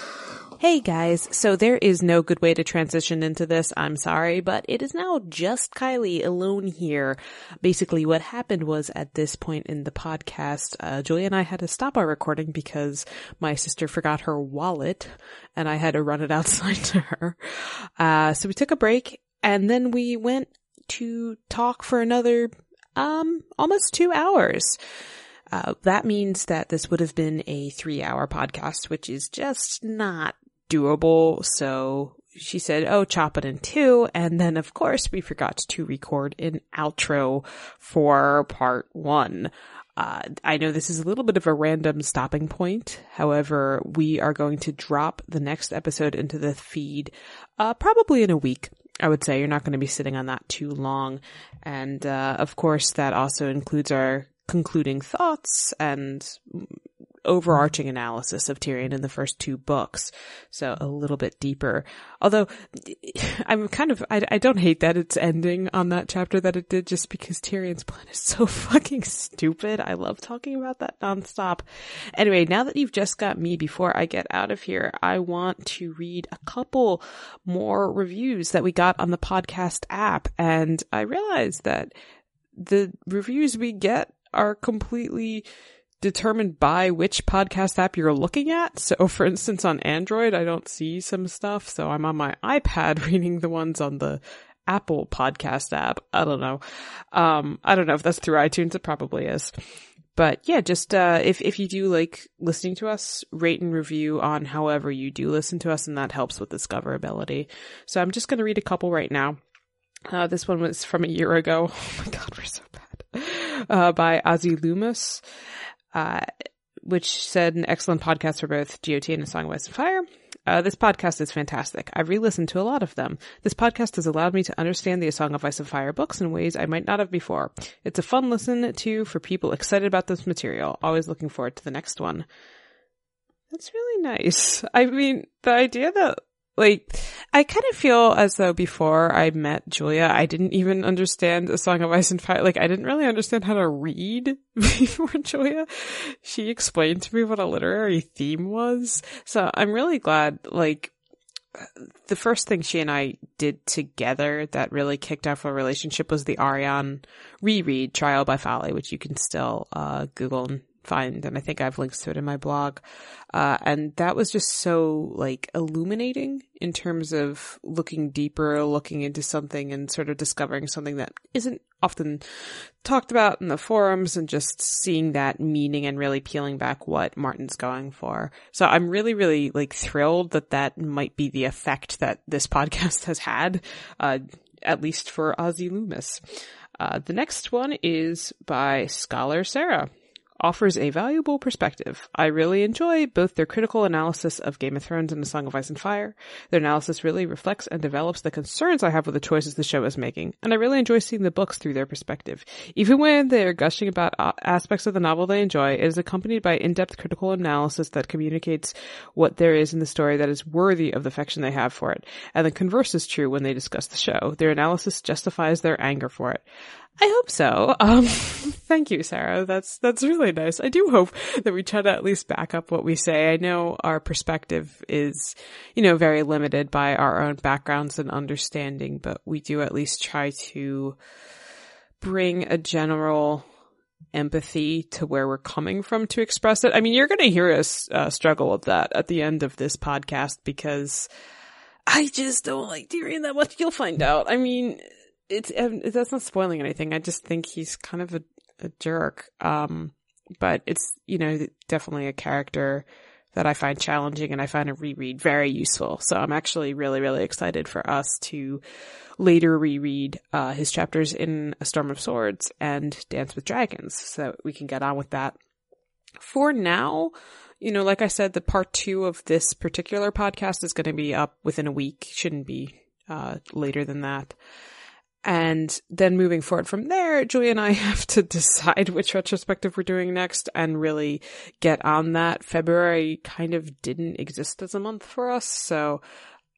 Hey guys, so there is no good way to transition into this. I'm sorry, but it is now just Kylie alone here. Basically, what happened was at this point in the podcast, uh, Julia and I had to stop our recording because my sister forgot her wallet and I had to run it [LAUGHS] outside to her. Uh, so we took a break and then we went to talk for another, um, almost two hours. Uh, that means that this would have been a three hour podcast, which is just not doable. So she said, Oh, chop it in two. And then of course we forgot to record an outro for part one. Uh, I know this is a little bit of a random stopping point. However, we are going to drop the next episode into the feed, uh, probably in a week. I would say you're not going to be sitting on that too long. And, uh, of course, that also includes our concluding thoughts and overarching analysis of Tyrion in the first two books. So a little bit deeper. Although [LAUGHS] I'm kind of, I, I don't hate that it's ending on that chapter that it did just because Tyrion's plan is so [LAUGHS] fucking stupid. I love talking about that nonstop. Anyway, now that you've just got me before I get out of here, I want to read a couple more reviews that we got on the podcast app. And I realized that the reviews we get are completely determined by which podcast app you're looking at. So [LAUGHS] for instance, on Android, I don't see some stuff. So I'm on my iPad [LAUGHS] reading the ones on the Apple podcast app. I don't know. Um, I don't know if that's through iTunes. It probably is. But yeah, just, uh, if, if you do like listening to us, rate and review on however you do listen to us and that helps with discoverability. So I'm just going to read a couple right now. Uh, this one was from a year ago. [LAUGHS] Oh my God, we're so bad. Uh, by Ozzy Loomis uh, which said an excellent podcast for both GOT and A Song of Ice and Fire. Uh, this podcast is fantastic. I've re-listened to a lot of them. This podcast has allowed me to understand the A Song of Ice and Fire books in ways I might not have before. It's a fun listen to for people excited about this material. Always looking forward to the next one. That's really nice. I mean, the idea that like, I kind of feel as though before I met Julia, I didn't even understand A Song of Ice and Fire. Like, I didn't really understand how to read [LAUGHS] before Julia. She explained to me what a literary theme was. So I'm really glad, like, the first thing she and I did together that really kicked off a relationship was the Arianne reread Trial by Folly, which you can still uh, Google and find, and I think I have links to it in my blog. Uh, and that was just so like illuminating in terms of looking deeper, looking into something and sort of discovering something that isn't often talked about in the forums and just seeing that meaning and really peeling back what Martin's going for. So I'm really, really like thrilled that that might be the effect that this [LAUGHS] podcast has had, uh, at least for Ozzy Loomis. Uh, the next one is by Scholar Sarah offers a valuable perspective. I really enjoy both their critical analysis of Game of Thrones and The Song of Ice and Fire. Their analysis really reflects and develops the concerns I have with the choices the show is making, and I really enjoy seeing the books through their perspective. Even when they are gushing about uh, aspects of the novel they enjoy, it is accompanied by in-depth critical analysis that communicates what there is in the story that is worthy of the affection they have for it. And the converse is true when they discuss the show. Their analysis justifies their anger for it. I hope so. Um, [LAUGHS] thank you, Sarah. That's, that's really nice. I do hope that we try to at least back up what we say. I know our perspective is, you know, very limited by our own backgrounds and understanding, but we do at least try to bring a general empathy to where we're coming from to express it. I mean, you're going to hear us uh, struggle with that at the end of this podcast because I just don't like Tyrion that much. You'll find out. I mean, it's um, that's not spoiling anything. I just think he's kind of a, a jerk. Um, but it's you know definitely a character that I find challenging and I find a reread very useful. So I'm actually really really excited for us to later reread uh, his chapters in A Storm of Swords and Dance with Dragons, so we can get on with that. For now, you know, like I said, the part two of this particular podcast is going to be up within a week. Shouldn't be uh, later than that. And then moving forward from there, Julie and I [LAUGHS] have to decide which retrospective we're doing next and really get on that. February kind of didn't exist as a month for us. So,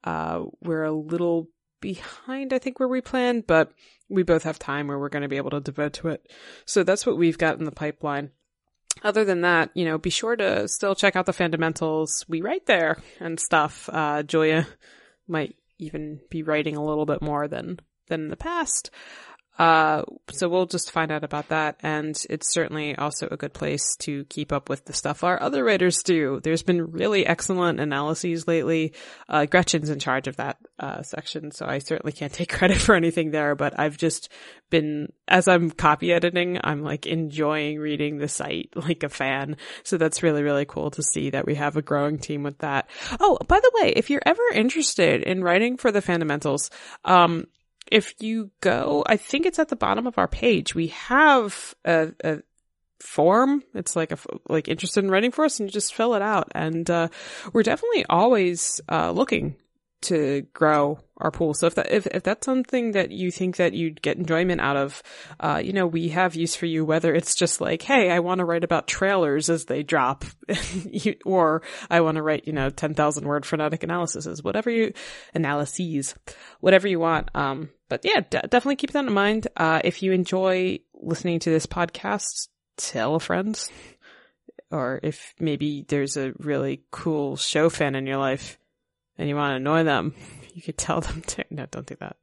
uh, we're a little behind, I think, where we planned, but we both have time where we're going to be able to devote to it. So that's what we've got in the pipeline. other than that, you know, be sure to still check out the Fandomentals. We write there and stuff. Uh, Julia might even be writing a little bit more than than in the past. Uh, so we'll just find out about that. And it's certainly also a good place to keep up with the stuff our other writers do. There's been really excellent analyses lately. Uh, Gretchen's in charge of that, uh, section. So I certainly can't [LAUGHS] take credit for anything there, but I've just been, as I'm copy editing, I'm like enjoying reading the site [LAUGHS] like a fan. So that's really, really cool to see that we have a growing team with that. Oh, by the way, if you're ever interested in writing for the Fandomentals, um, if you go, I think it's at the bottom of our page. We have a, a form. It's like a like interested in writing for us, and you just fill it out. And uh, we're definitely always uh, looking to grow our pool. So if that if, if that's something that you think that you'd get enjoyment out of, uh, you know, we have use for you. Whether it's just like, hey, I want to write about trailers as they drop, [LAUGHS] or I want to write, you know, ten thousand word phonetic analyses, whatever you analyses, whatever you want. Um, but yeah, d- definitely keep that in mind. Uh, if you enjoy listening to this podcast, tell a friend. Or if maybe there's a really cool show fan in your life and you want to annoy them, [LAUGHS] you could tell them to, [LAUGHS] no, don't do that.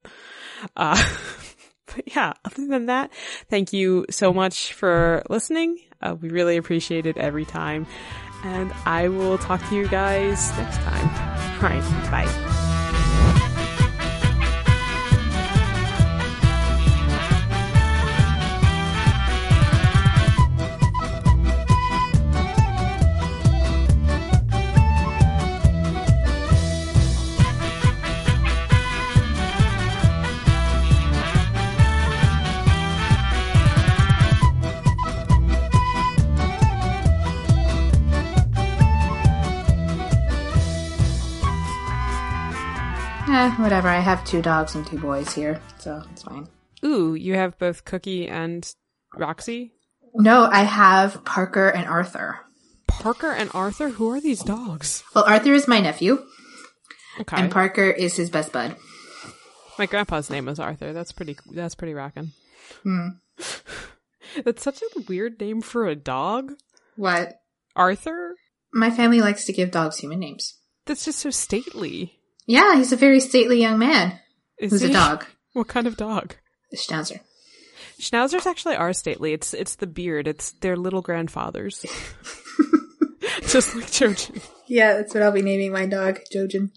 Uh, [LAUGHS] but yeah, other than that, thank you so much for listening. Uh, we really appreciate it every time. And I will talk to you guys next time. All right. Bye. Eh, whatever. I have two dogs and two boys here, so it's fine. Ooh, you have both Cookie and Roxy? No, I have Parker and Arthur. Parker and Arthur? Who are these dogs? Well, Arthur is my nephew, Okay. and Parker is his best bud. My grandpa's name was Arthur. That's pretty that's pretty rockin'. Hmm. [LAUGHS] That's such a weird name for a dog. What? Arthur? My family likes to give dogs human names. That's just so stately. Yeah, he's a very stately young man Is who's a dog. What kind of dog? A schnauzer. Schnauzers actually are stately. It's it's the beard. It's their little grandfathers. [LAUGHS] Just like Jojen. Yeah, that's what I'll be naming my dog, Jojen.